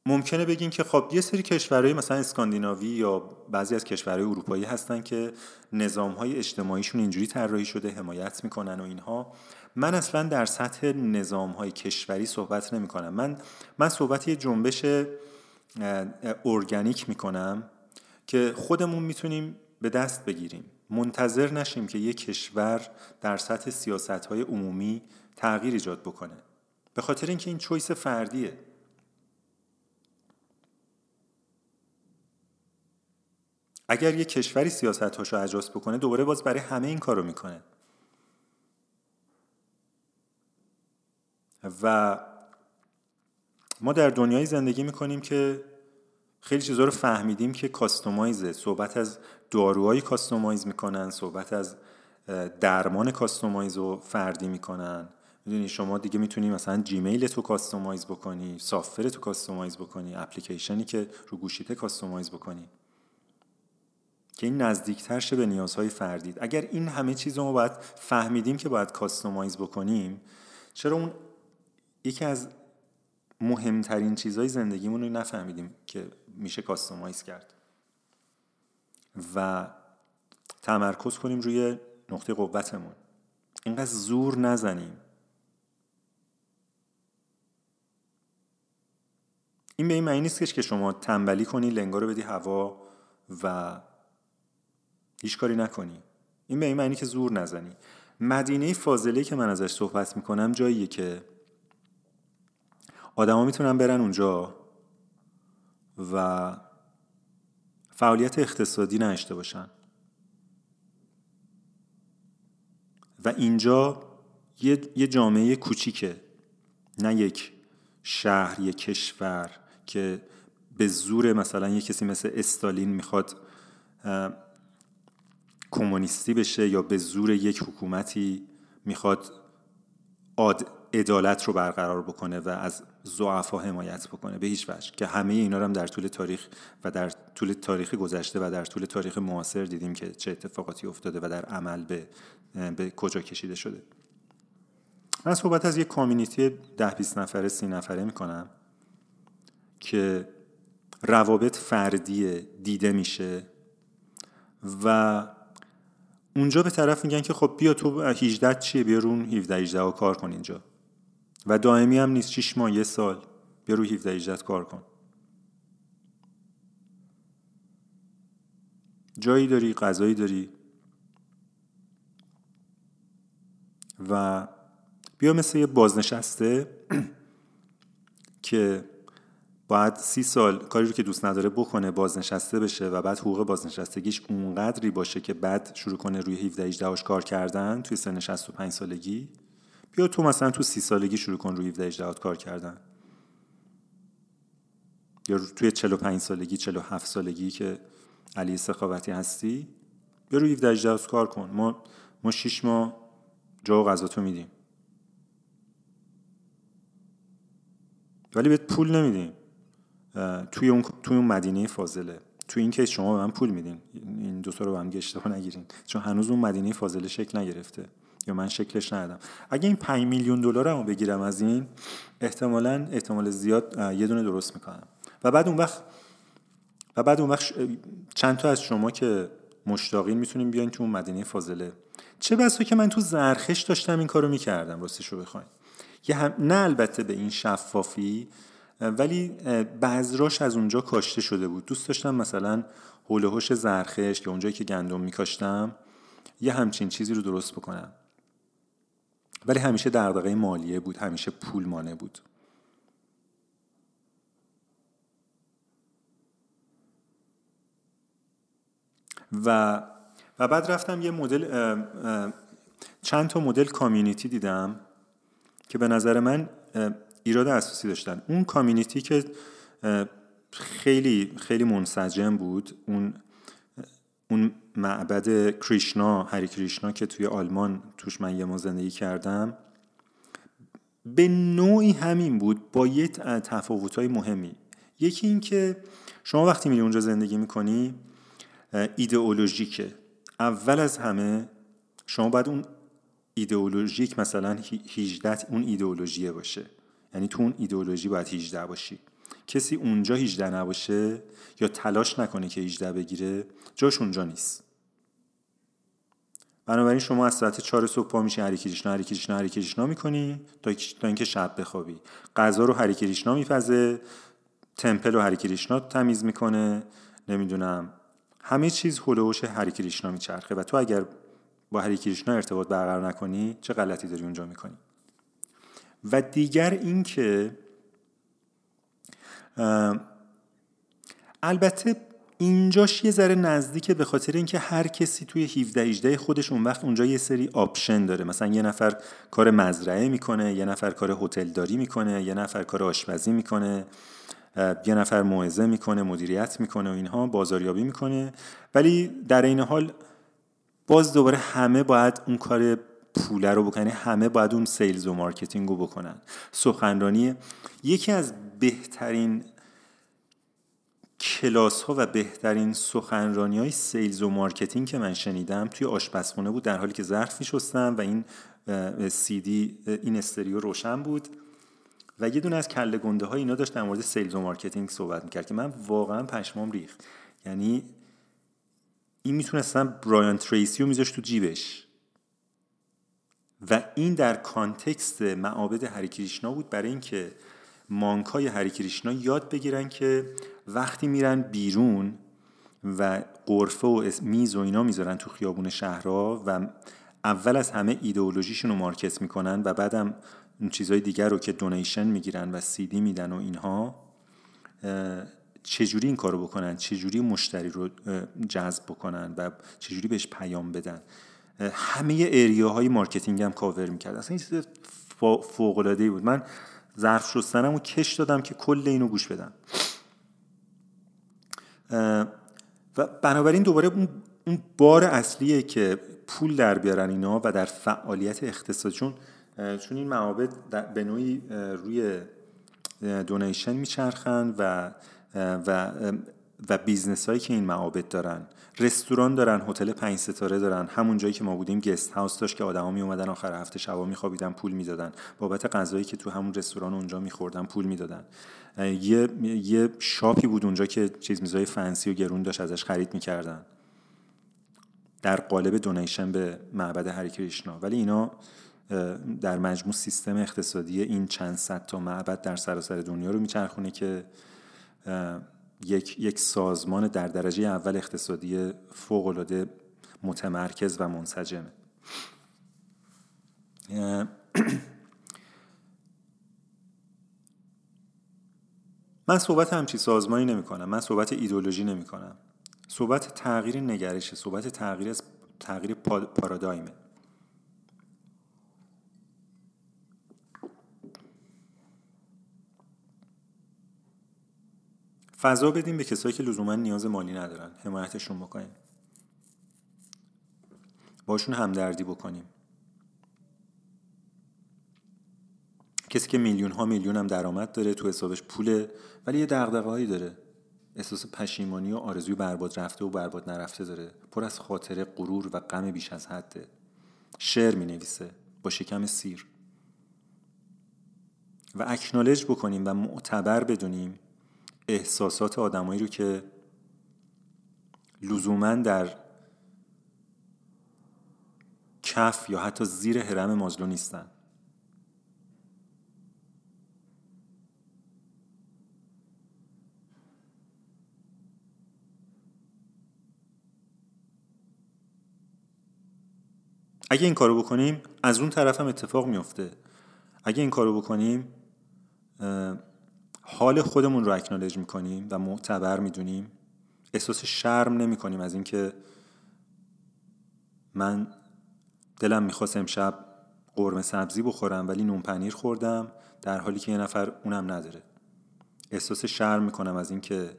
ممکنه بگین که خب یه سری کشورهای مثلا اسکاندیناوی یا بعضی از کشورهای اروپایی هستن که نظامهای اجتماعیشون اینجوری طراحی شده حمایت می‌کنن و اینها. من اصلا در سطح نظامهای کشوری صحبت نمی کنم من من صحبت یه جنبش ارگانیک می‌کنم که خودمون می‌تونیم به دست بگیریم. منتظر نشیم که یک کشور در سطح سیاست های عمومی تغییر ایجاد بکنه. به خاطر اینکه این چویس فردیه. اگر یک کشوری سیاست هاشو اجاست بکنه دوباره باز برای همه این کارو می‌کنه. و ما در دنیایی زندگی می‌کنیم که خیلی چیزها رو فهمیدیم که customize ه. صحبت از داروهایی customize می‌کنن صحبت از درمان customize رو فردی می‌کنن. می‌دونی شما دیگه می‌تونی مثلا جیمیل تو customize بکنی software تو customize بکنی اپلیکیشنی که رو گوشیته customize بکنی. که این نزدیکتر شه به نیازهای فردید اگر این همه چیز رو ما باید فهمیدیم که باید customize بکنیم چرا اون یکی از مهمترین چیزهای زندگیمون رو نفهمیدیم که میشه کاستومایز کرد. و تمرکز کنیم روی نقطه قوتمون. اینقدر زور نزنیم. این به این معنی نیست که شما تنبلی کنی لنگا رو بدی هوا و هیچ کاری نکنی. این به این معنی که زور نزنی. مدینه فاضله که من ازش صحبت می‌کنم جاییه که آدما می‌تونن برن اونجا و فعالیت اقتصادی نداشته باشن. و اینجا یه, یه جامعه کوچیکه. نه یک شهر یک کشور که به زور مثلا یه کسی مثل استالین می‌خواد کمونیستی بشه یا به زور یک حکومتی می‌خواد عدالت رو برقرار بکنه و از ضعفا حمایت بکنه به هیچ وجه. که همه اینا رو هم در طول تاریخ و در طول تاریخ گذشته و در طول تاریخ معاصر دیدیم که چه اتفاقاتی افتاده و در عمل به, به کجا کشیده شده. من صحبت از یک کامیونیتی ده بیست نفره سی نفره می‌کنم که روابط فردی دیده میشه و اونجا به طرف میگن که خب بیا تو 18 چیه؟ بیا رو 17 18 کار کن اینجا. و دائمی هم نیست 6 ماه یه سال. بیا رو 17 18 کار کن. جایی داری غذایی داری. و بیا مثل یه بازنشسته که باید سی سال کاری رو که دوست نداره بکنه بازنشسته بشه و بعد حقوق بازنشستگیش اونقدری باشه که بعد شروع کنه روی 17 18 کار کردن توی سن 65 سالگی. بیا تو مثلا تو سی سالگی شروع کن روی 17 18 کار کردن؟ یا توی 45 سالگی 47 سالگی که علی سخاوتی هستی یا روی 17 کار کن. ما ما 6 ماه جا و غذا تو میدیم. ولی بهت پول نمیدیم. توی اون توی اون مدینه فاضله. توی این کیس شما به من پول میدین. این دو رو به هم اشتباه نگیرین. چون هنوز اون مدینه فاضله شکل نگرفته. یا من شکلش ندادم. اگه این 5 میلیون دلار رو بگیرم از این احتمالا احتمال زیاد یه دونه درست می‌کنم. و بعد اون وقت و بعد اون وقت چند تا از شما که مشتاقین می‌تونیم بیاین تو اون مدینه فاضله. چه بسا که من تو زرخش داشتم این کارو می‌کردم راستش رو بخواین. یه هم نه البته به این شفافی ولی بذراش از اونجا کاشته شده بود. دوست داشتم مثلا حول هوش زرخش که اونجایی که گندم میکاشتم یه همچین چیزی رو درست بکنم. ولی همیشه دغدغه مالیه بود همیشه پول مانه بود. و و بعد رفتم یه مدل چند تا مدل کامیونیتی دیدم که به نظر من ایراد اساسی داشتن. اون کامیونیتی که خیلی خیلی منسجم بود اون اون معبد کریشنا هری کریشنا که توی آلمان توش من یه ما زندگی کردم به نوعی همین بود با یه تفاوت‌های مهمی. یکی این که شما وقتی میری اونجا زندگی می‌کنی ایدئولوژیکه. اول از همه شما باید اون ایدئولوژیک مثلا 18 اون ایدئولوژیه باشه. یعنی تو اون ایدئولوژی باید 18 باشی. کسی اونجا 18 نباشه یا تلاش نکنه که 18 بگیره جاش اونجا نیست. بنابراین شما از ساعت 4 صبح پا میشی هری کریشنا هری کریشنا هری کریشنا می‌کنی تا اینکه شب بخوابی. غذا رو هری کریشنا میپزه temple رو هری کریشنا تمیز می‌کنه نمی‌دونم همه چیز هولوش هری کریشنا میچرخه. و تو اگر با هری کریشنا ارتباط برقرار نکنی چه غلطی داری اونجا می‌کنی؟ و دیگر اینکه البته اینجاش یه ذره نزدیکه به خاطر اینکه هر کسی توی 17 18 خودش اون وقت اونجا یه سری option داره. مثلا یه نفر کار مزرعه می‌کنه یه نفر کار هتلداری می‌کنه یه نفر کار آشپزی می‌کنه یه نفر موعظه می‌کنه مدیریت می‌کنه و اینها بازاریابی می‌کنه. ولی در این حال باز دوباره همه باید اون کار پوله رو بکنه همه باید اون sales و marketing رو بکنن. سخنرانی یکی از بهترین کلاس ها و بهترین سخنرانی های sales و marketing که من شنیدم توی آشپزخونه بود در حالی که ظرف شستم و این سی دی این stereo روشن بود و یه دونه از کله گنده های اینا داشت در مورد sales و marketing صحبت می‌کرد که من واقعا پشمام ریخت. یعنی این می‌تونستم برایان تریسی رو میذاشت تو جیبش. و این در context معابد هریکریشنا بود برای اینکه monk های هریکریشنا یاد بگیرن که وقتی میرن بیرون و غرفه و میز و اینا می‌ذارن تو خیابون شهرها و اول از همه ایدئولوژیشون رو market می‌کنن و بعدم اون چیزهای دیگر رو که donation می‌گیرن و سی دی میدن و اینها چجوری این کارو بکنن؟ چجوری مشتری رو جذب بکنن و چجوری بهش پیام بدن؟ همه area های marketing هم کاور می‌کرد. اصلا این چیز فوق بود. من ظرف شستنم رو کش دادم که کل اینو گوش بدم. و بنابراین دوباره اون بار اصلیه که پول در بیارن اینا و در فعالیت اقتصادی چون چون این معابد به نوعی روی donation میچرخن و و و business هایی که این معابد دارن. رستوران دارن هتل پنج ستاره دارن. همون جایی که ما بودیم guest house داشت که آدما می اومدن آخر هفته شبا میخوابیدن پول می‌دادن. بابت غذایی که تو همون رستوران اونجا میخوردن پول می‌دادن. یه یه شاپی بود اونجا که چیز میزای فنسی و گرون داشت ازش خرید می‌کردن. در قالب دونیشن به معبد هری کریشنا. ولی اینا در مجموع سیستم اقتصادی این چند صد تا معبد در سراسر دنیا رو میچرخونه که یک, یک سازمان در درجه اول اقتصادی فوقالعاده متمرکز و منسجمه. من صحبت همچی سازمانی نمی کنم من صحبت ایدولوژی نمی کنم صحبت تغییر نگرشه صحبت تغییر تغییر پارادایمه. فضا بدیم به کسایی که لزوما نیاز مالی ندارن. حمایتشون بکنیم باشون همدردی بکنیم. کسی که میلیون ها میلیون هم درآمد داره تو حسابش پوله ولی یه دغدغه هایی داره. احساس پشیمانی و آرزوی برباد رفته و برباد نرفته داره. پر از خاطره غرور و غم بیش از حده. شعر می نویسه با شکم سیر. و اکنالج بکنیم و معتبر بدونیم احساسات آدمایی رو که لزوما در کف یا حتی زیر حرم مازلو نیستن. اگه این کارو بکنیم از اون طرف هم اتفاق میفته اگه این کارو بکنیم حال خودمون رو اکنالج می‌کنیم و معتبر می‌دونیم. احساس شرم نمی کنیم از اینکه من دلم می‌خواست امشب قرمه سبزی بخورم ولی نون پنیر خوردم در حالی که یه نفر اونم نداره. احساس شرم می‌کنم از اینکه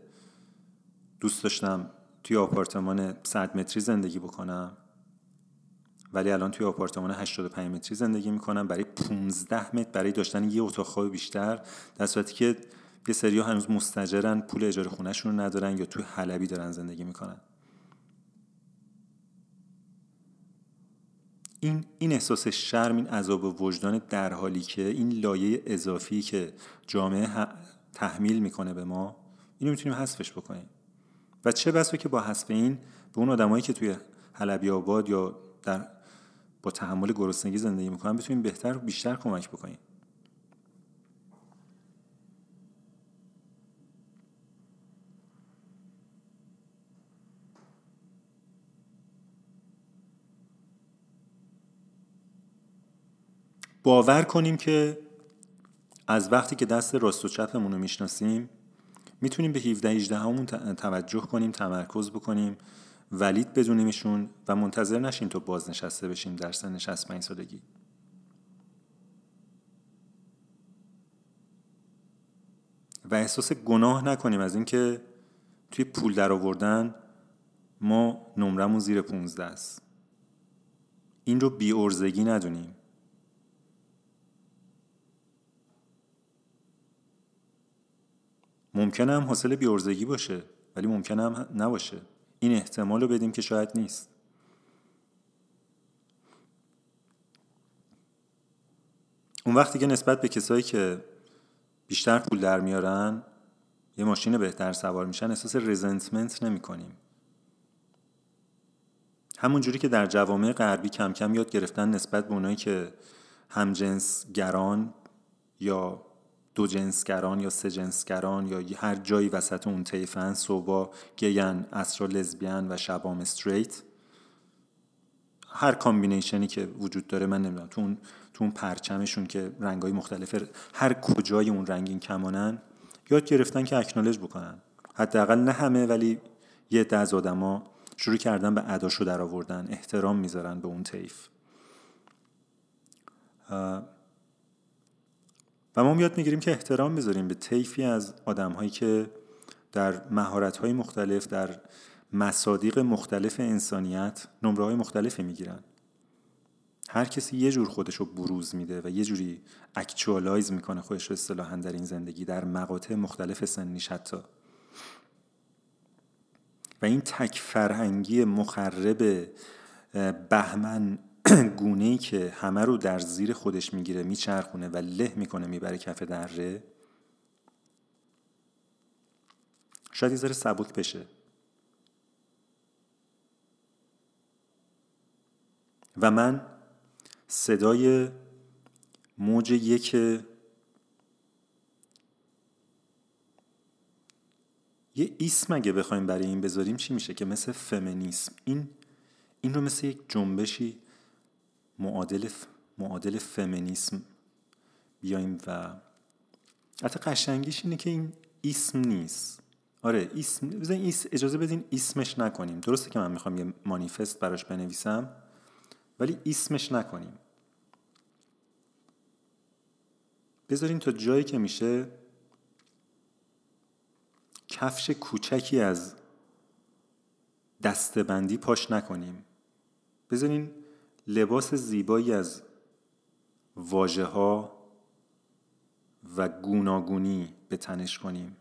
دوست داشتم توی آپارتمان 100 متری زندگی بکنم. ولی الان توی آپارتمان 85 متری زندگی می‌کنم. برای 15 متر برای داشتن یه اتاق خواب بیشتر در صورتی که یه سری هنوز مستجرن پول اجاره خونهشون رو ندارن یا توی حلبی دارن زندگی می‌کنن. این این احساس شرم این عذاب وجدان در حالی که این لایه اضافی که جامعه تحمیل می‌کنه به ما اینو می‌تونیم حذفش بکنیم. و چه بسا که با حذف این به اون آدمایی که توی حلبی آباد یا در با تحمل گرسنگی زندگی می‌کنن بتونیم بهتر و بیشتر کمک بکنیم. باور کنیم که از وقتی که دست راست و چپمون رو می‌شناسیم می‌تونیم به 17 18 همون توجه کنیم تمرکز بکنیم. ولید بدونیمشون و منتظر نشیم تو بازنشسته بشیم در سن 65 سالگی. و احساس گناه نکنیم از اینکه توی پول در آوردن ما نمرمون زیر 15 است. این رو بی ارزگی ندونیم. ممکنه هم حاصل بیارزگی باشه ولی ممکنه هم نباشه. این احتمال رو بدیم که شاید نیست. اون وقتی که نسبت به کسایی که بیشتر پول در میارن یه ماشین بهتر سوار میشن احساس رزنتمنت نمی کنیم. همون جوری که در جوامع غربی کم کم یاد گرفتن نسبت به اونایی که همجنس گران یا دو جنسگران یا سه جنسگران یا هر جایی وسط اون طیفن صبحا gay ن عصرا lesbian ان و شبام straight هر combination ی که وجود داره من نمی‌دونم تو اون تو اون پرچمشون که رنگای مختلف هر کجای اون رنگین کمانن یاد گرفتن که acknowledge بکنن. حداقل نه همه ولی یه ده از آدما شروع کردن به اداشو در آوردن احترام می‌ذارن به اون طیف. و ما یاد می‌گیریم که احترام بذاریم به طیفی از آدم هایی که در مهارت های مختلف در مصادیق مختلف انسانیت نمره های مختلفی می‌گیرن. هر کسی یه جور خودش رو بروز میده و یه جوری اکچوالایز می‌کنه خودش رو اصطلاحا در این زندگی در مقاطع مختلف سنیش حتی. و این تک فرهنگی مخرب بهمن گونه ای که همه رو در زیر خودش می‌گیره میچرخونه و له می‌کنه می‌بره کف دره. شاید یه ذره سبک بشه. و من صدای موج یک یه اسم اگه بخوایم برای این بذاریم چی میشه؟ که مثل فمینیسم. این این رو مثل یک جنبشی معادل معادل فمینیسم بیایم و حتی قشنگیش اینه که این اسم نیست. آره اسم اجازه بدین اسمش نکنیم. درسته که من می‌خوام یه مانیفست براش بنویسم ولی اسمش نکنیم. بذارین تا جایی که میشه کفش کوچکی از دستبندی پاش نکنیم. بذارین لباس زیبایی از واژه ها و گوناگونی به تنش کنیم.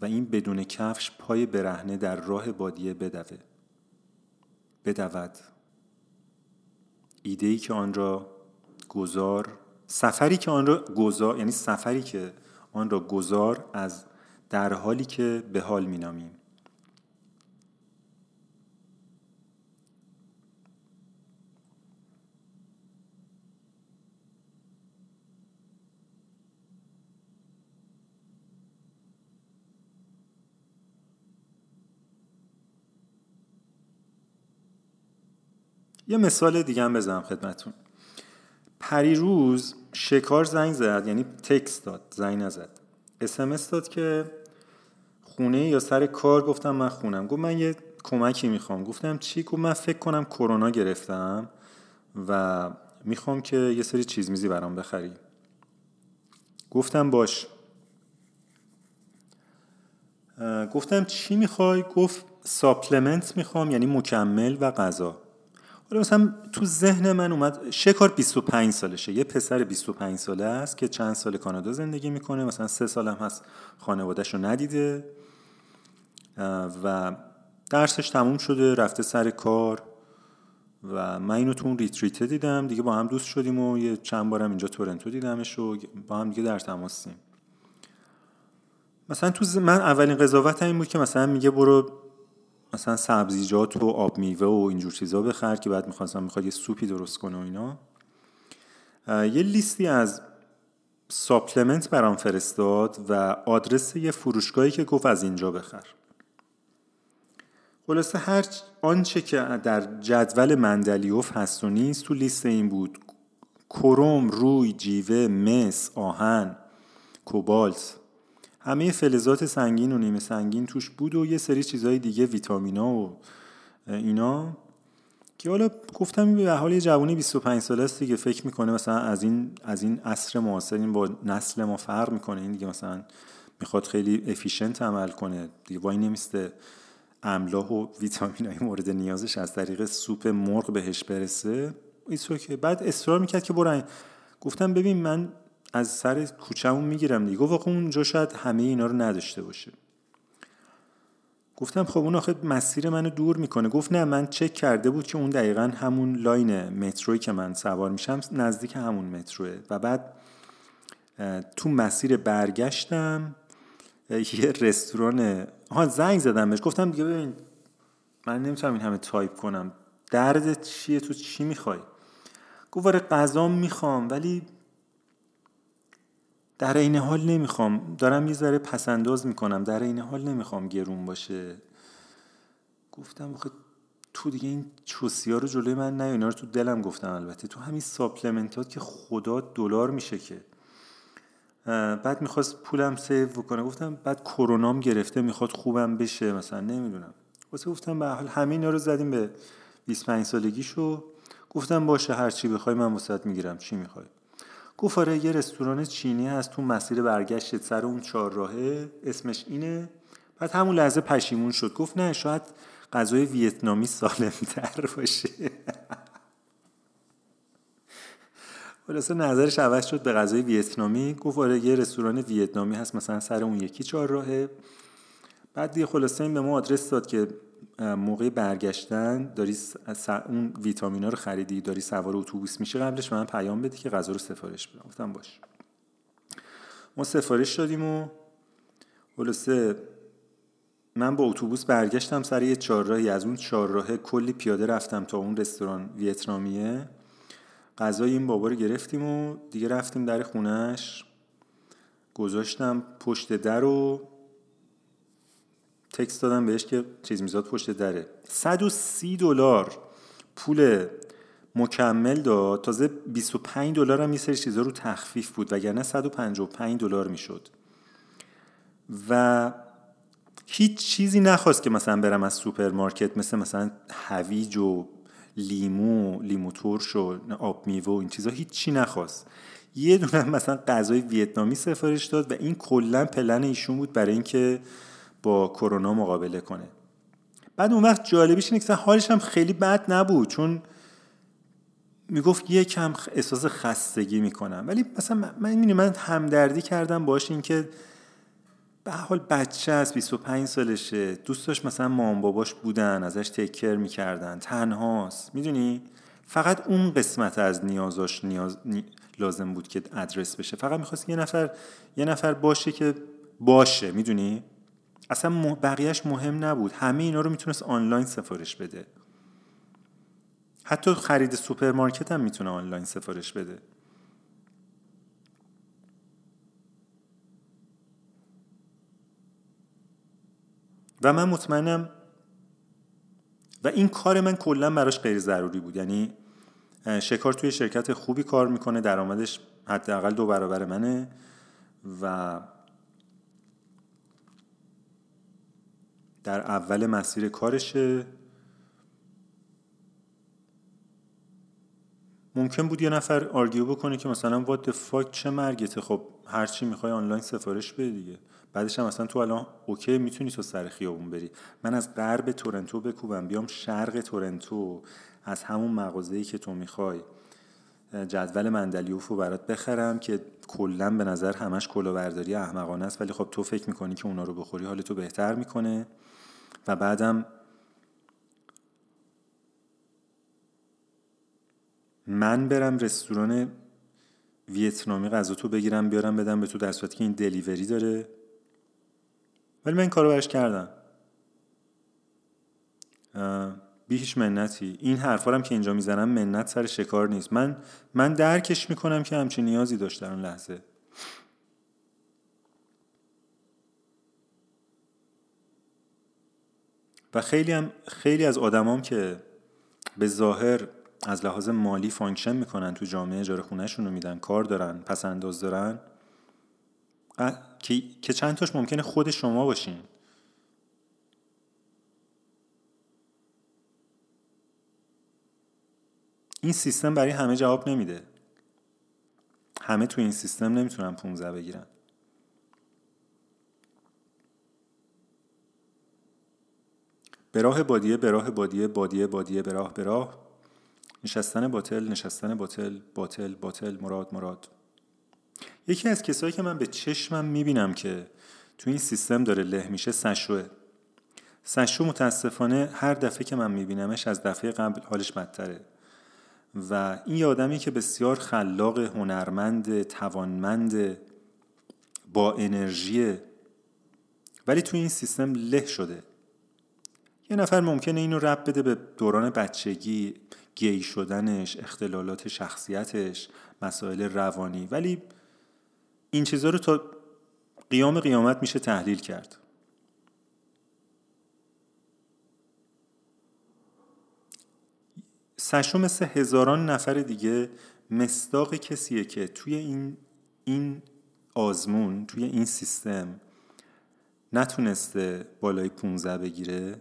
و این بدون کفش پای برهنه در راه بادیه بدوه. بدود. ایده ای که آن را گذار سفری که آن را گذار یعنی سفری که آن را گذار از در حالی که به حال مینامیم. یه مثال دیگه هم بزنم خدمتون. پریروز شکار زنگ زد یعنی تکست داد زنگ نزد. اسمس داد که خونه یا سر کار؟ گفتم من خونم. گفت من یه کمکی می‌خوام. گفتم چی؟ گفت من فکر کنم کرونا گرفتم و می‌خوام که یه سری چیز میزی برام بخری. گفتم باش. گفتم چی می‌خوای؟ گفت ساپلمنت می‌خوام یعنی مکمل و غذا. حالا مثلا تو ذهن من اومد شکار 25 سالشه. یه پسر 25 ساله است که چند سال کانادا زندگی می‌کنه. مثلا سه سالم هست خانوادهش رو ندیده و درسش تموم شده رفته سر کار. و من اینو تو اون ریتریته دیدم. دیگه با هم دوست شدیم و یه چند بارم اینجا تورنتو دیدمش و با هم دیگه در تماسیم مثلا تو من اولین قضاوت این بود که مثلا میگه برو مثلا سبزیجات و آب میوه و اینجور چیزا بخر که بعد می‌خواستم می‌خواد یه سوپی درست کنه و اینا. یه لیستی از supplement برام فرستاد و آدرس یه فروشگاهی که گفت از اینجا بخر. خلاصه هر آنچه که در جدول مندلیوف هست و نیست تو لیست این بود. کروم، روی، جیوه، مس، آهن، کوبالت. همه فلزات سنگین و نیمه سنگین توش بود و یه سری چیزهای دیگه ویتامینا و اینا که حالا گفتم به حال یه جوانی 25 ساله است دیگه فکر می‌کنه مثلا از این از این عصر معاصر این با نسل ما فرق می‌کنه این دیگه مثلا می‌خواد خیلی efficient عمل کنه دیگه وای نمیسته املاح و ویتامینای مورد نیازش از طریق سوپ مرغ بهش برسه. ایسو که بعد اصرار می‌کرد که برن گفتم ببین من از سر کوچمون می‌گیرم دیگه. گفت اونجا شاید همه اینا رو نداشته باشه. گفتم خب اون آخه مسیر منو دور می‌کنه. گفت نه من چک کرده بود که اون دقیقا همون line متروی که من سوار میشم نزدیک همون متروه. و بعد تو مسیر برگشتم یه رستوران ها زنگ زدم بهش. گفتم دیگه ببین من نمی‌تونم این همه تایپ کنم. درد چیه؟ تو چی می‌خوای؟ گفت آره غذا می‌خوام ولی در این حال نمی‌خوام. دارم یه ذره پسنداز می‌کنم. در این حال نمی‌خوام گرون باشه. گفتم بخواد تو دیگه این چوسی ها رو جلوی من نه اینا رو تو دلم گفتم البته. تو همین ساپلمنتات که خدا دلار میشه که. بعد می‌خواست پولم سیو بکنه. گفتم بعد کرونام گرفته می‌خواد خوبم بشه. مثلا نمی‌دونم. واسه گفتم به حال همه اینا رو زدیم به 25 سالگیشو. گفتم باشه هر چی بخوای من واسط می‌گیرم. چی می‌خوای؟ گفت آره یه رستوران چینی هست تو مسیر برگشت سر اون چهارراهه. اسمش اینه. بعد همون لحظه پشیمون شد. گفت نه شاید غذای ویتنامی سالمتر باشه. خلاصه نظرش عوض شد به غذای ویتنامی. گفت آره یه رستوران ویتنامی هست مثلا سر اون یکی چهارراهه. بعد دیگه خلاصه این به ما آدرس داد که موقع برگشتن داری اون ویتامینا رو خریدی داری سوار اتوبوس میشه قبلش من پیام بدی که غذا رو سفارش بدم. گفتم باش. ما سفارش دادیم و خلاصه من با اتوبوس برگشتم سر یه چهارراهی. از اون چهارراه کلی پیاده رفتم تا اون رستوران ویتنامیه. غذای این بابا رو گرفتیم و دیگه رفتیم در خونش گذاشتم پشت در و text دادم بهش که چیز میزات پشت دره. 130 دلار پول مکمل داد. تازه 25 دلار هم یه سری چیزا رو تخفیف بود وگرنه 155 دلار می‌شد. و هیچ چیزی نخواست که مثلا برم از سوپرمارکت مثل مثلا هویج و لیمو لیمو ترش و آب میوه این چیزا هیچ چی نخواست. یه دونه مثلا غذای ویتنامی سفارش داد و این کلا پلن ایشون بود برای اینکه با کرونا مقابله کنه. بعد اون وقت جالبیش اینه که حالش هم خیلی بد نبود چون می‌گفت یه کم احساس خستگی می‌کنم. ولی مثلا من من همدردی کردم باش اینکه به حال بچه است 25 سالشه. دوست داشت مثلا مام باباش بودن ازش تکر می‌کردن. تنهاست. می‌دونی؟ فقط اون قسمت از نیازاش نیاز لازم بود که ادرس بشه. فقط می‌خواست یه نفر یه نفر باشه که باشه. می‌دونی؟ اصلا بقیهش مهم نبود. همه اینا رو می‌تونست آنلاین سفارش بده. حتی خرید سوپرمارکت هم می‌تونه آنلاین سفارش بده. و من مطمئنم و این کار من کلا براش غیر ضروری بود. یعنی شکار توی شرکت خوبی کار می‌کنه درآمدش حداقل دو برابر منه و در اول مسیر کارشه. ممکن بود یه نفر argue بکنه که مثلا what fuck چه مرگته خب هرچی می‌خوای آنلاین سفارش بده دیگه. بعدش هم مثلا تو الان okay می‌تونی تو سر خیابون بری. من از غرب تورنتو بکوبم بیام شرق تورنتو از همون مغازه‌ای که تو می‌خوای. جدول مندلیوف رو برات بخرم که کلا به نظر همش کلاهبرداری احمقانه است ولی خب تو فکر می‌کنی که اونا رو بخوری حال تو بهتر می‌کنه. و بعدم من برم رستوران ویتنامی غذا تو بگیرم بیارم بدم به تو در صورتی که این دلیوری داره. ولی من این کارو برش کردم. بی هیچ منتی. این حرفا هم که اینجا می‌زنم منت سر شکار نیست. من من درکش می‌کنم که همچین نیازی داشت در اون لحظه. و خیلی هم خیلی از آدمام که به ظاهر از لحاظ مالی function می‌کنن تو جامعه اجاره خونهشون رو میدن کار دارن پس انداز دارن که چند تاش ممکنه خود شما باشین. این سیستم برای همه جواب نمیده. همه تو این سیستم نمی‌تونن 15 بگیرن. به راه بادیه به راه بادیه بادیه بادیه به راه به راه. نشستن باطل نشستن باطل باطل باطل مراد مراد. یکی از کسایی که من به چشمم می‌بینم که تو این سیستم داره له میشه سشوه. سشو متاسفانه هر دفعه که من میبینمش از دفعه قبل حالش بدتره. و این آدمی که بسیار خلاق هنرمند توانمند با انرژی ولی تو این سیستم له شده. یه نفر ممکنه اینو رب بده به دوران بچگی گی شدنش اختلالات شخصیتش مسائل روانی. ولی این چیزها رو تا قیام قیامت میشه تحلیل کرد. سشو مثل هزاران نفر دیگه مصداق کسیه که توی این این آزمون توی این سیستم نتونسته بالای 15 بگیره.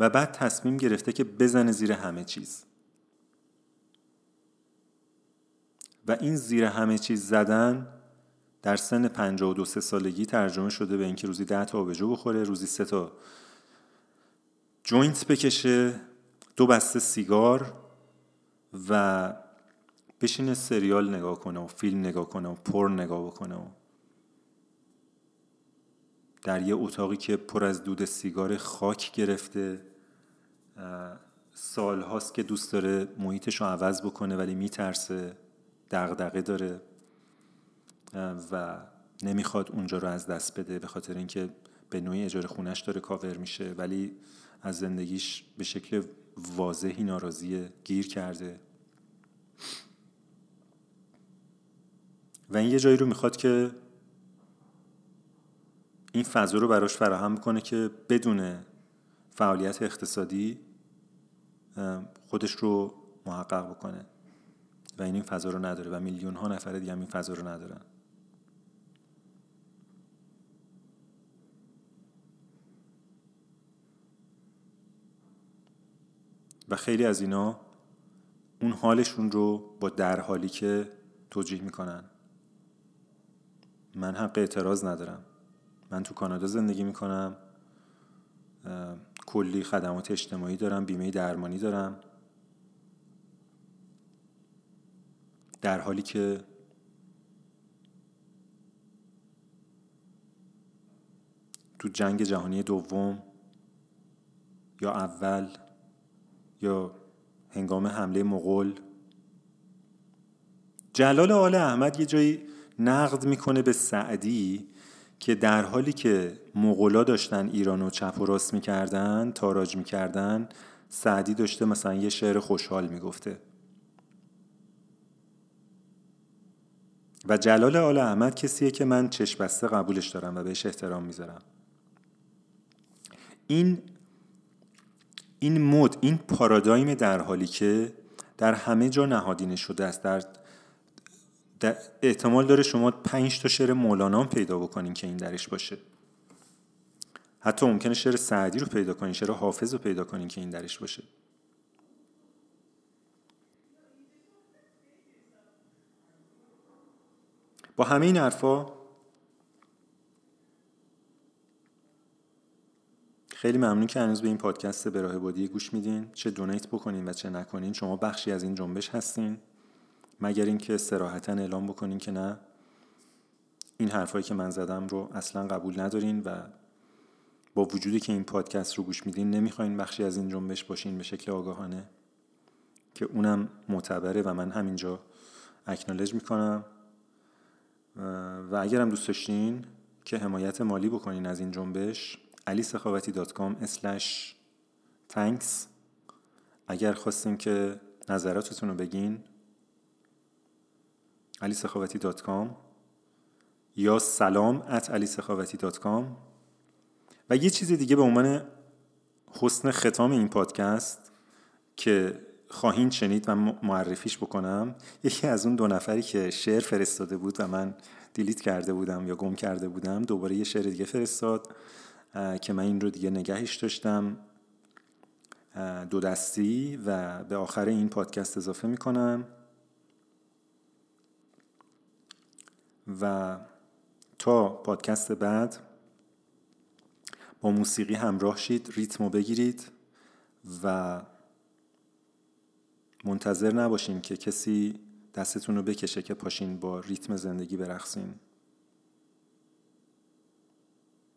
و بعد تصمیم گرفته که بزنه زیر همه چیز. و این زیر همه چیز زدن در سن 52 سالگی ترجمه شده به اینکه روزی 10 تا آبجو بخوره روزی 3 تا joint بکشه دو بسته سیگار و بشینه سریال نگاه کنه و فیلم نگاه کنه و پر نگاه بکنه و در یه اتاقی که پر از دود سیگار خاک گرفته. سال هاست که دوست داره محیطش رو عوض بکنه ولی میترسه دغدغه داره و نمی‌خواد اونجا رو از دست بده به خاطر اینکه به نوعی اجاره خونش داره کاور میشه ولی از زندگیش به شکل واضحی ناراضی گیر کرده. و این یه جایی رو می‌خواد که این فضا رو براش فراهم کنه که بدون فعالیت اقتصادی خودش رو محقق بکنه. و این این فضا رو نداره و میلیون ها نفر دیگه هم این فضا رو ندارن. و خیلی از اینا اون حالشون رو با در حالی که توجیه می‌کنن. من حق اعتراض ندارم. من تو کانادا زندگی می‌کنم. کلی خدمات اجتماعی دارم بیمه درمانی دارم. در حالی که تو جنگ جهانی دوم یا اول یا هنگام حمله مغول جلال آل احمد یه جایی نقد می‌کنه به سعدی که در حالی که مغولا داشتن ایرانو چپ و راست می‌کردن تاراج می‌کردن سعدی داشته مثلا یه شعر خوشحال می‌گفته. و جلال آل احمد کسیه که من چشم بسته قبولش دارم و بهش احترام می‌ذارم. این این مد این پارادایم در حالی که در همه جا نهادینه شده است در, احتمال داره شما پنج تا شعر مولانا پیدا بکنین که این درش باشه. حتی ممکنه شعر سعدی رو پیدا کنین شعر حافظ رو پیدا کنین که این درش باشه. با همه این حرفا خیلی ممنون که هنوز به این پادکست به راه بادی گوش میدین. چه دونیت بکنین و چه نکنین شما بخشی از این جنبش هستین. مگر اینکه سراحتا اعلام بکنین که نه؟ این حرفایی که من زدم رو اصلا قبول ندارین و با وجودی که این پادکست رو گوش میدین نمی‌خواین بخشی از این جنبش باشین به شکل آگاهانه؟ که اونم معتبره و من همینجا اکنالج می‌کنم. و اگرم دوست داشتین که حمایت مالی بکنین از این جنبش alisekhavati.com thanks. اگر خواستین که نظراتتون رو بگین alisekhavati.com یا سلام at alisekhavati.com و یه چیز دیگه به عنوان حسن ختام این پادکست که خواهین شنید و معرفیش بکنم. یکی از اون دو نفری که شعر فرستاده بود و من دیلیت کرده بودم یا گم کرده بودم دوباره یه شعر دیگه فرستاد که من این رو دیگه نگهش داشتم. دو دستی و به آخر این پادکست اضافه می‌کنم. و تا پادکست بعد با موسیقی همراه شید ریتمو بگیرید و منتظر نباشین که کسی دستتون رو بکشه که پاشین با ریتم زندگی برقصین.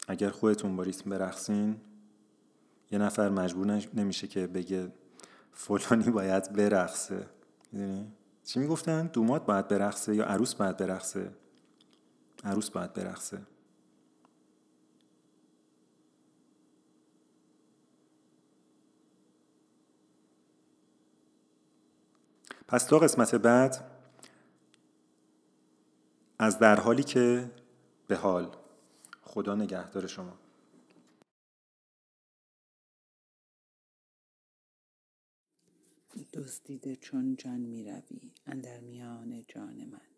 اگر خودتون با ریتم برقصین یه نفر مجبور نمیشه که بگه فلانی باید برقصه. چی می‌گفتن؟ دومات باید برقصه یا عروس باید برقصه؟ عروس باید برقصه. پس تا قسمت بعد از در حالی که به حال خدا نگهدار شما. دزدیده چون جان می روی اندر میان جان من.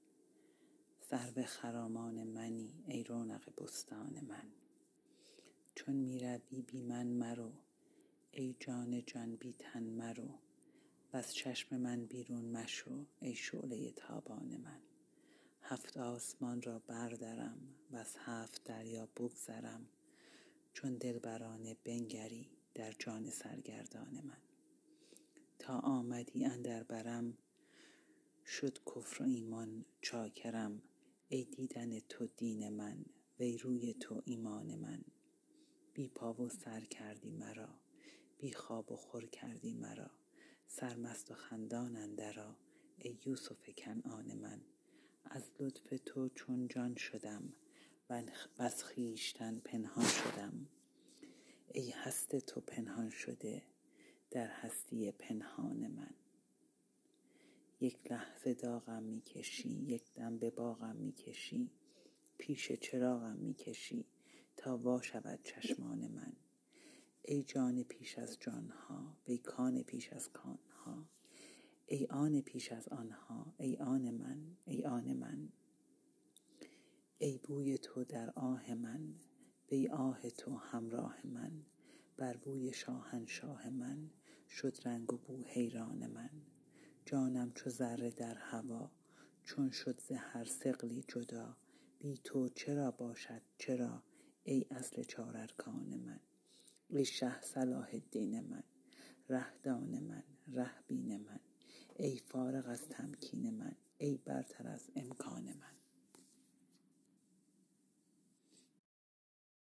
سر خرامان منی ای رونق بستان من. چون می روی بی من مرو ای جان جان بی تن مرو. و از چشم من بیرون مشو ای شعله تابان من. هفت آسمان را بردارم و از هفت دریا بگذرم. چون دلبرانه بنگری در جان سرگردان من. تا آمدی اندر برم شد کفر و ایمان چاکرم. ای دیدن تو دین من وی روی تو ایمان من. بی پا و سر کردی مرا بی خواب و خور کردی مرا. سرمست و خندان اندرا ای یوسف کنعان من. از لطف تو چون جان شدم و از خویشتن پنهان شدم. ای هست تو پنهان شده در هستی پنهان من. یک لحظه داغم می‌کشی یک دم به باغم می‌کشی پیش چراغم می‌کشی تا وا شود چشمان من. ای جان پیش از جانها ای کان پیش از کانها. ای آن پیش از آنها ای آن من ای آن من. ای بوی تو در آه من بی آه تو همراه من. بر بوی شاهنشاه من شد رنگ و بو حیران من. جانم چو ذره در هوا چون شد ز هر سقلی جدا. بی تو چرا باشد؟ چرا؟ ای اصل چار ارکان من ای شه صلاح الدین من رهدان من رهبین من ای فارغ از تمکین من ای برتر از امکان من.